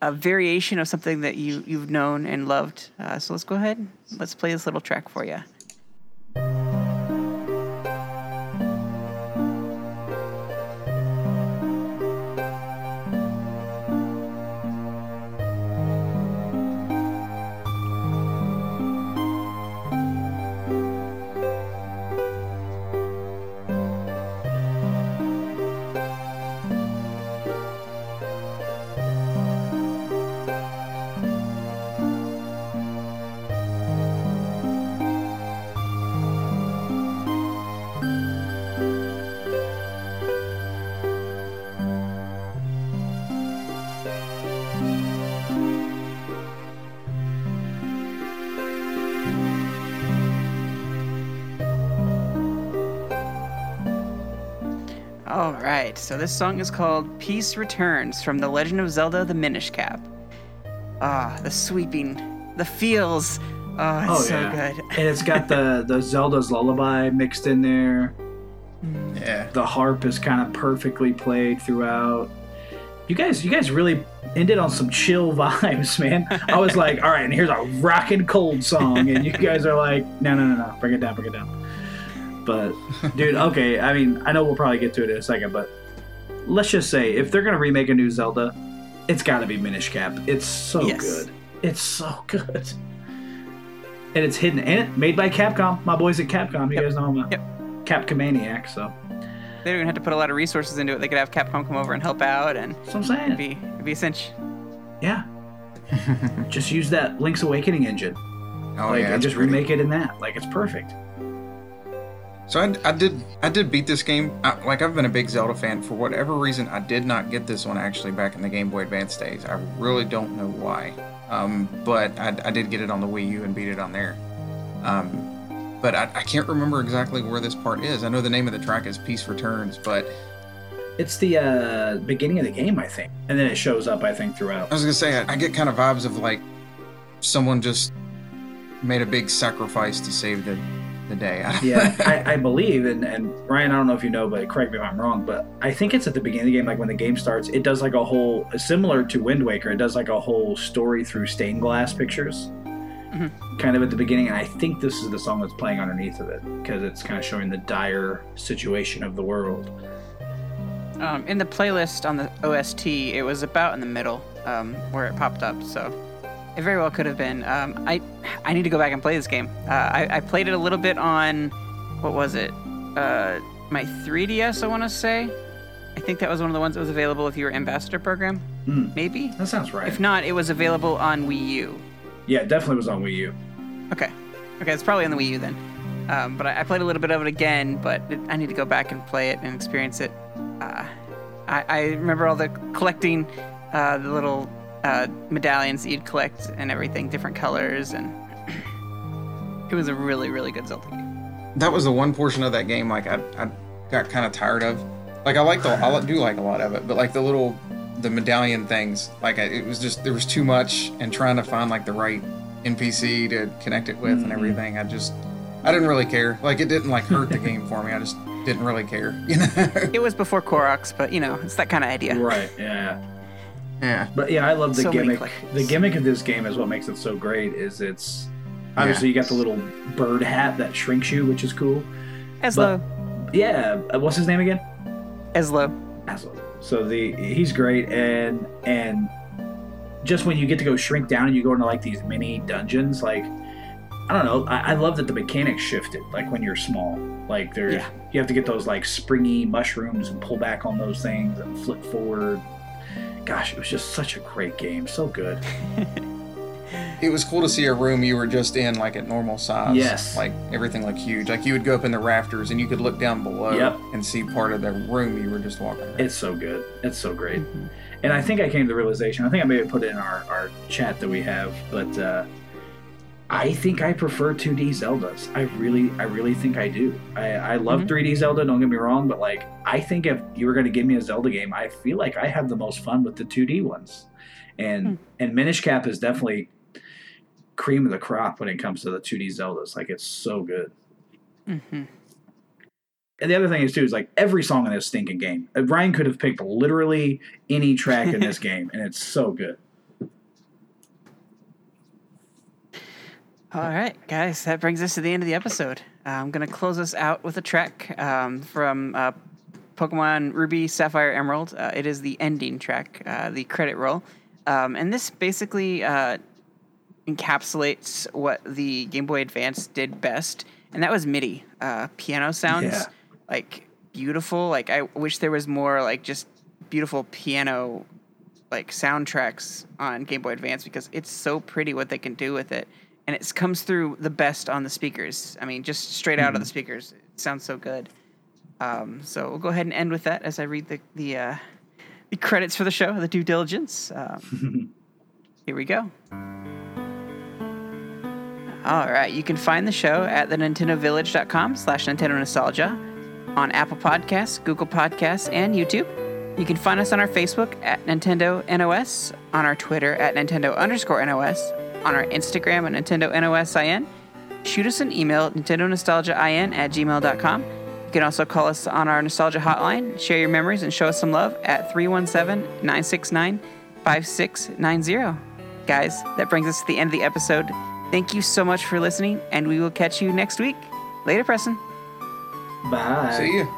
a variation of something that you you've known and loved. Uh, so let's go ahead. Let's play this little track for you. All right, so this song is called Peace Returns from The Legend of Zelda The Minish Cap. Ah, the sweeping, the feels. Oh, it's Oh, so yeah. good. And it's got the the Zelda's lullaby mixed in there. Yeah. The harp is kind of perfectly played throughout. You guys, you guys really ended on some chill vibes, man. I was like, all right, and here's a rockin' cold song, and you guys are like, no, no, no, no, bring it down, bring it down. But, dude, okay, I mean, I know we'll probably get to it in a second, but let's just say if they're gonna remake a new Zelda, it's got to be Minish Cap. It's so Yes. good. It's so good. And it's hidden and it made by Capcom. My boys at Capcom. You Yep. guys know I'm a Yep. Capcomaniac, so They don't even have to put a lot of resources into it. They could have Capcom come over and help out, and that's what I'm saying. it'd be, it'd be a cinch. Yeah. just use that Link's Awakening engine. Oh like, yeah. and just pretty. remake it in that. Like, it's perfect. So I, I did I did beat this game. I, like I've been a big Zelda fan for whatever reason. I did not get this one actually back in the Game Boy Advance days. I really don't know why. Um, but I, I did get it on the Wii U and beat it on there. Um, but I, I can't remember exactly where this part is. I know the name of the track is Peace Returns, but It's the uh, beginning of the game, I think. And then it shows up, I think, throughout. I was gonna say I, I get kind of vibes of like someone just made a big sacrifice to save the the day. yeah, I, I believe, and, and Ryan, I don't know if you know, but correct me if I'm wrong, but I think it's at the beginning of the game, like when the game starts, it does like a whole, similar to Wind Waker, it does like a whole story through stained glass pictures, kind of at the beginning. And I think this is the song that's playing underneath of it because it's kind of showing the dire situation of the world. Um, in the playlist on the OST, it was about in the middle um, where it popped up, so it very well could have been. Um, I I need to go back and play this game. Uh, I, I played it a little bit on what was it? Uh, my 3DS, I want to say. I think that was one of the ones that was available with your ambassador program, Hmm. maybe. That sounds right. If not, it was available on Wii U. yeah, it definitely was on Wii U. Okay. Okay, it's probably on the Wii U then. Um, but I, I played a little bit of it again, but it, I need to go back and play it and experience it. Uh, I, I remember all the collecting, uh, the little uh, medallions that you'd collect and everything, different colors, and it was a really, really good Zelda game. that was the one portion of that game like I, I got kind of tired of. Like I like the I do like a lot of it, but like the little the medallion things, like I, it was just there was too much and trying to find like the right NPC to connect it with and Mhm. everything. I just I didn't really care. Like it didn't like hurt the game for me. I just didn't really care. You know? It was before Koroks, but you know, it's that kind of idea. Right, yeah. Yeah. But yeah, I love the So gimmick. The gimmick of this game is what makes it so great. Is it's obviously you got the little bird hat that shrinks you, which is cool. Ezlo. Yeah, uh, what's his name again? Ezlo. Aslo. So the he's great, and and just when you get to go shrink down and you go into like these mini dungeons, like I don't know, I, I love that the mechanics shifted. Like when you're small, like there Yeah. you have to get those like springy mushrooms and pull back on those things and flip forward. Gosh, it was just such a great game, so good. It was cool to see a room you were just in like at normal size. Yes. Like everything looked huge. Like you would go up in the rafters and you could look down below Yep. and see part of the room you were just walking around. It's so good. It's so great. And I think I came to the realization, I think I may have put it in our, our chat that we have, but uh, I think I prefer 2D Zeldas. I really, I really think I do. I, I love Mhm. 3D Zelda, don't get me wrong, but like, I think if you were going to give me a Zelda game, I feel like I have the most fun with the 2D ones. And, and Minish Cap is definitely cream of the crop when it comes to the 2D Zeldas. Like, it's so good. hmm And the other thing is too is like every song in this stinking game. uh, Ryan could have picked literally any track in this game, and it's so good. All right, guys, that brings us to the end of the episode. Uh, I'm going to close us out with a track um, from uh, Pokemon Ruby, Sapphire, Emerald. Uh, it is the ending track, uh, the credit roll. Um, and this basically uh, encapsulates what the Game Boy Advance did best, and that was MIDI uh, piano sounds. Yeah. Like beautiful. Like I wish there was more like just beautiful piano like soundtracks on Game Boy Advance because it's so pretty what they can do with it, and it comes through the best on the speakers. I mean, just straight out of the speakers, it sounds so good. Um, so we'll go ahead and end with that as I read the the, uh, the credits for the show, the due diligence. Um, here we go. All right, you can find the show at the NintendoVillage.com slash Nintendo Nostalgia. on Apple Podcasts, Google Podcasts, and YouTube. You can find us on our Facebook at Nintendo NOS, on our Twitter at Nintendo underscore NOS, on our Instagram at Nintendo NOSIN. Shoot us an email at Nintendo NintendoNostalgiaIN at gmail.com. You can also call us on our Nostalgia Hotline, share your memories, and show us some love at 317 969 5690. Guys, that brings us to the end of the episode. Thank you so much for listening, and we will catch you next week. Later, Preston. Bye. See you.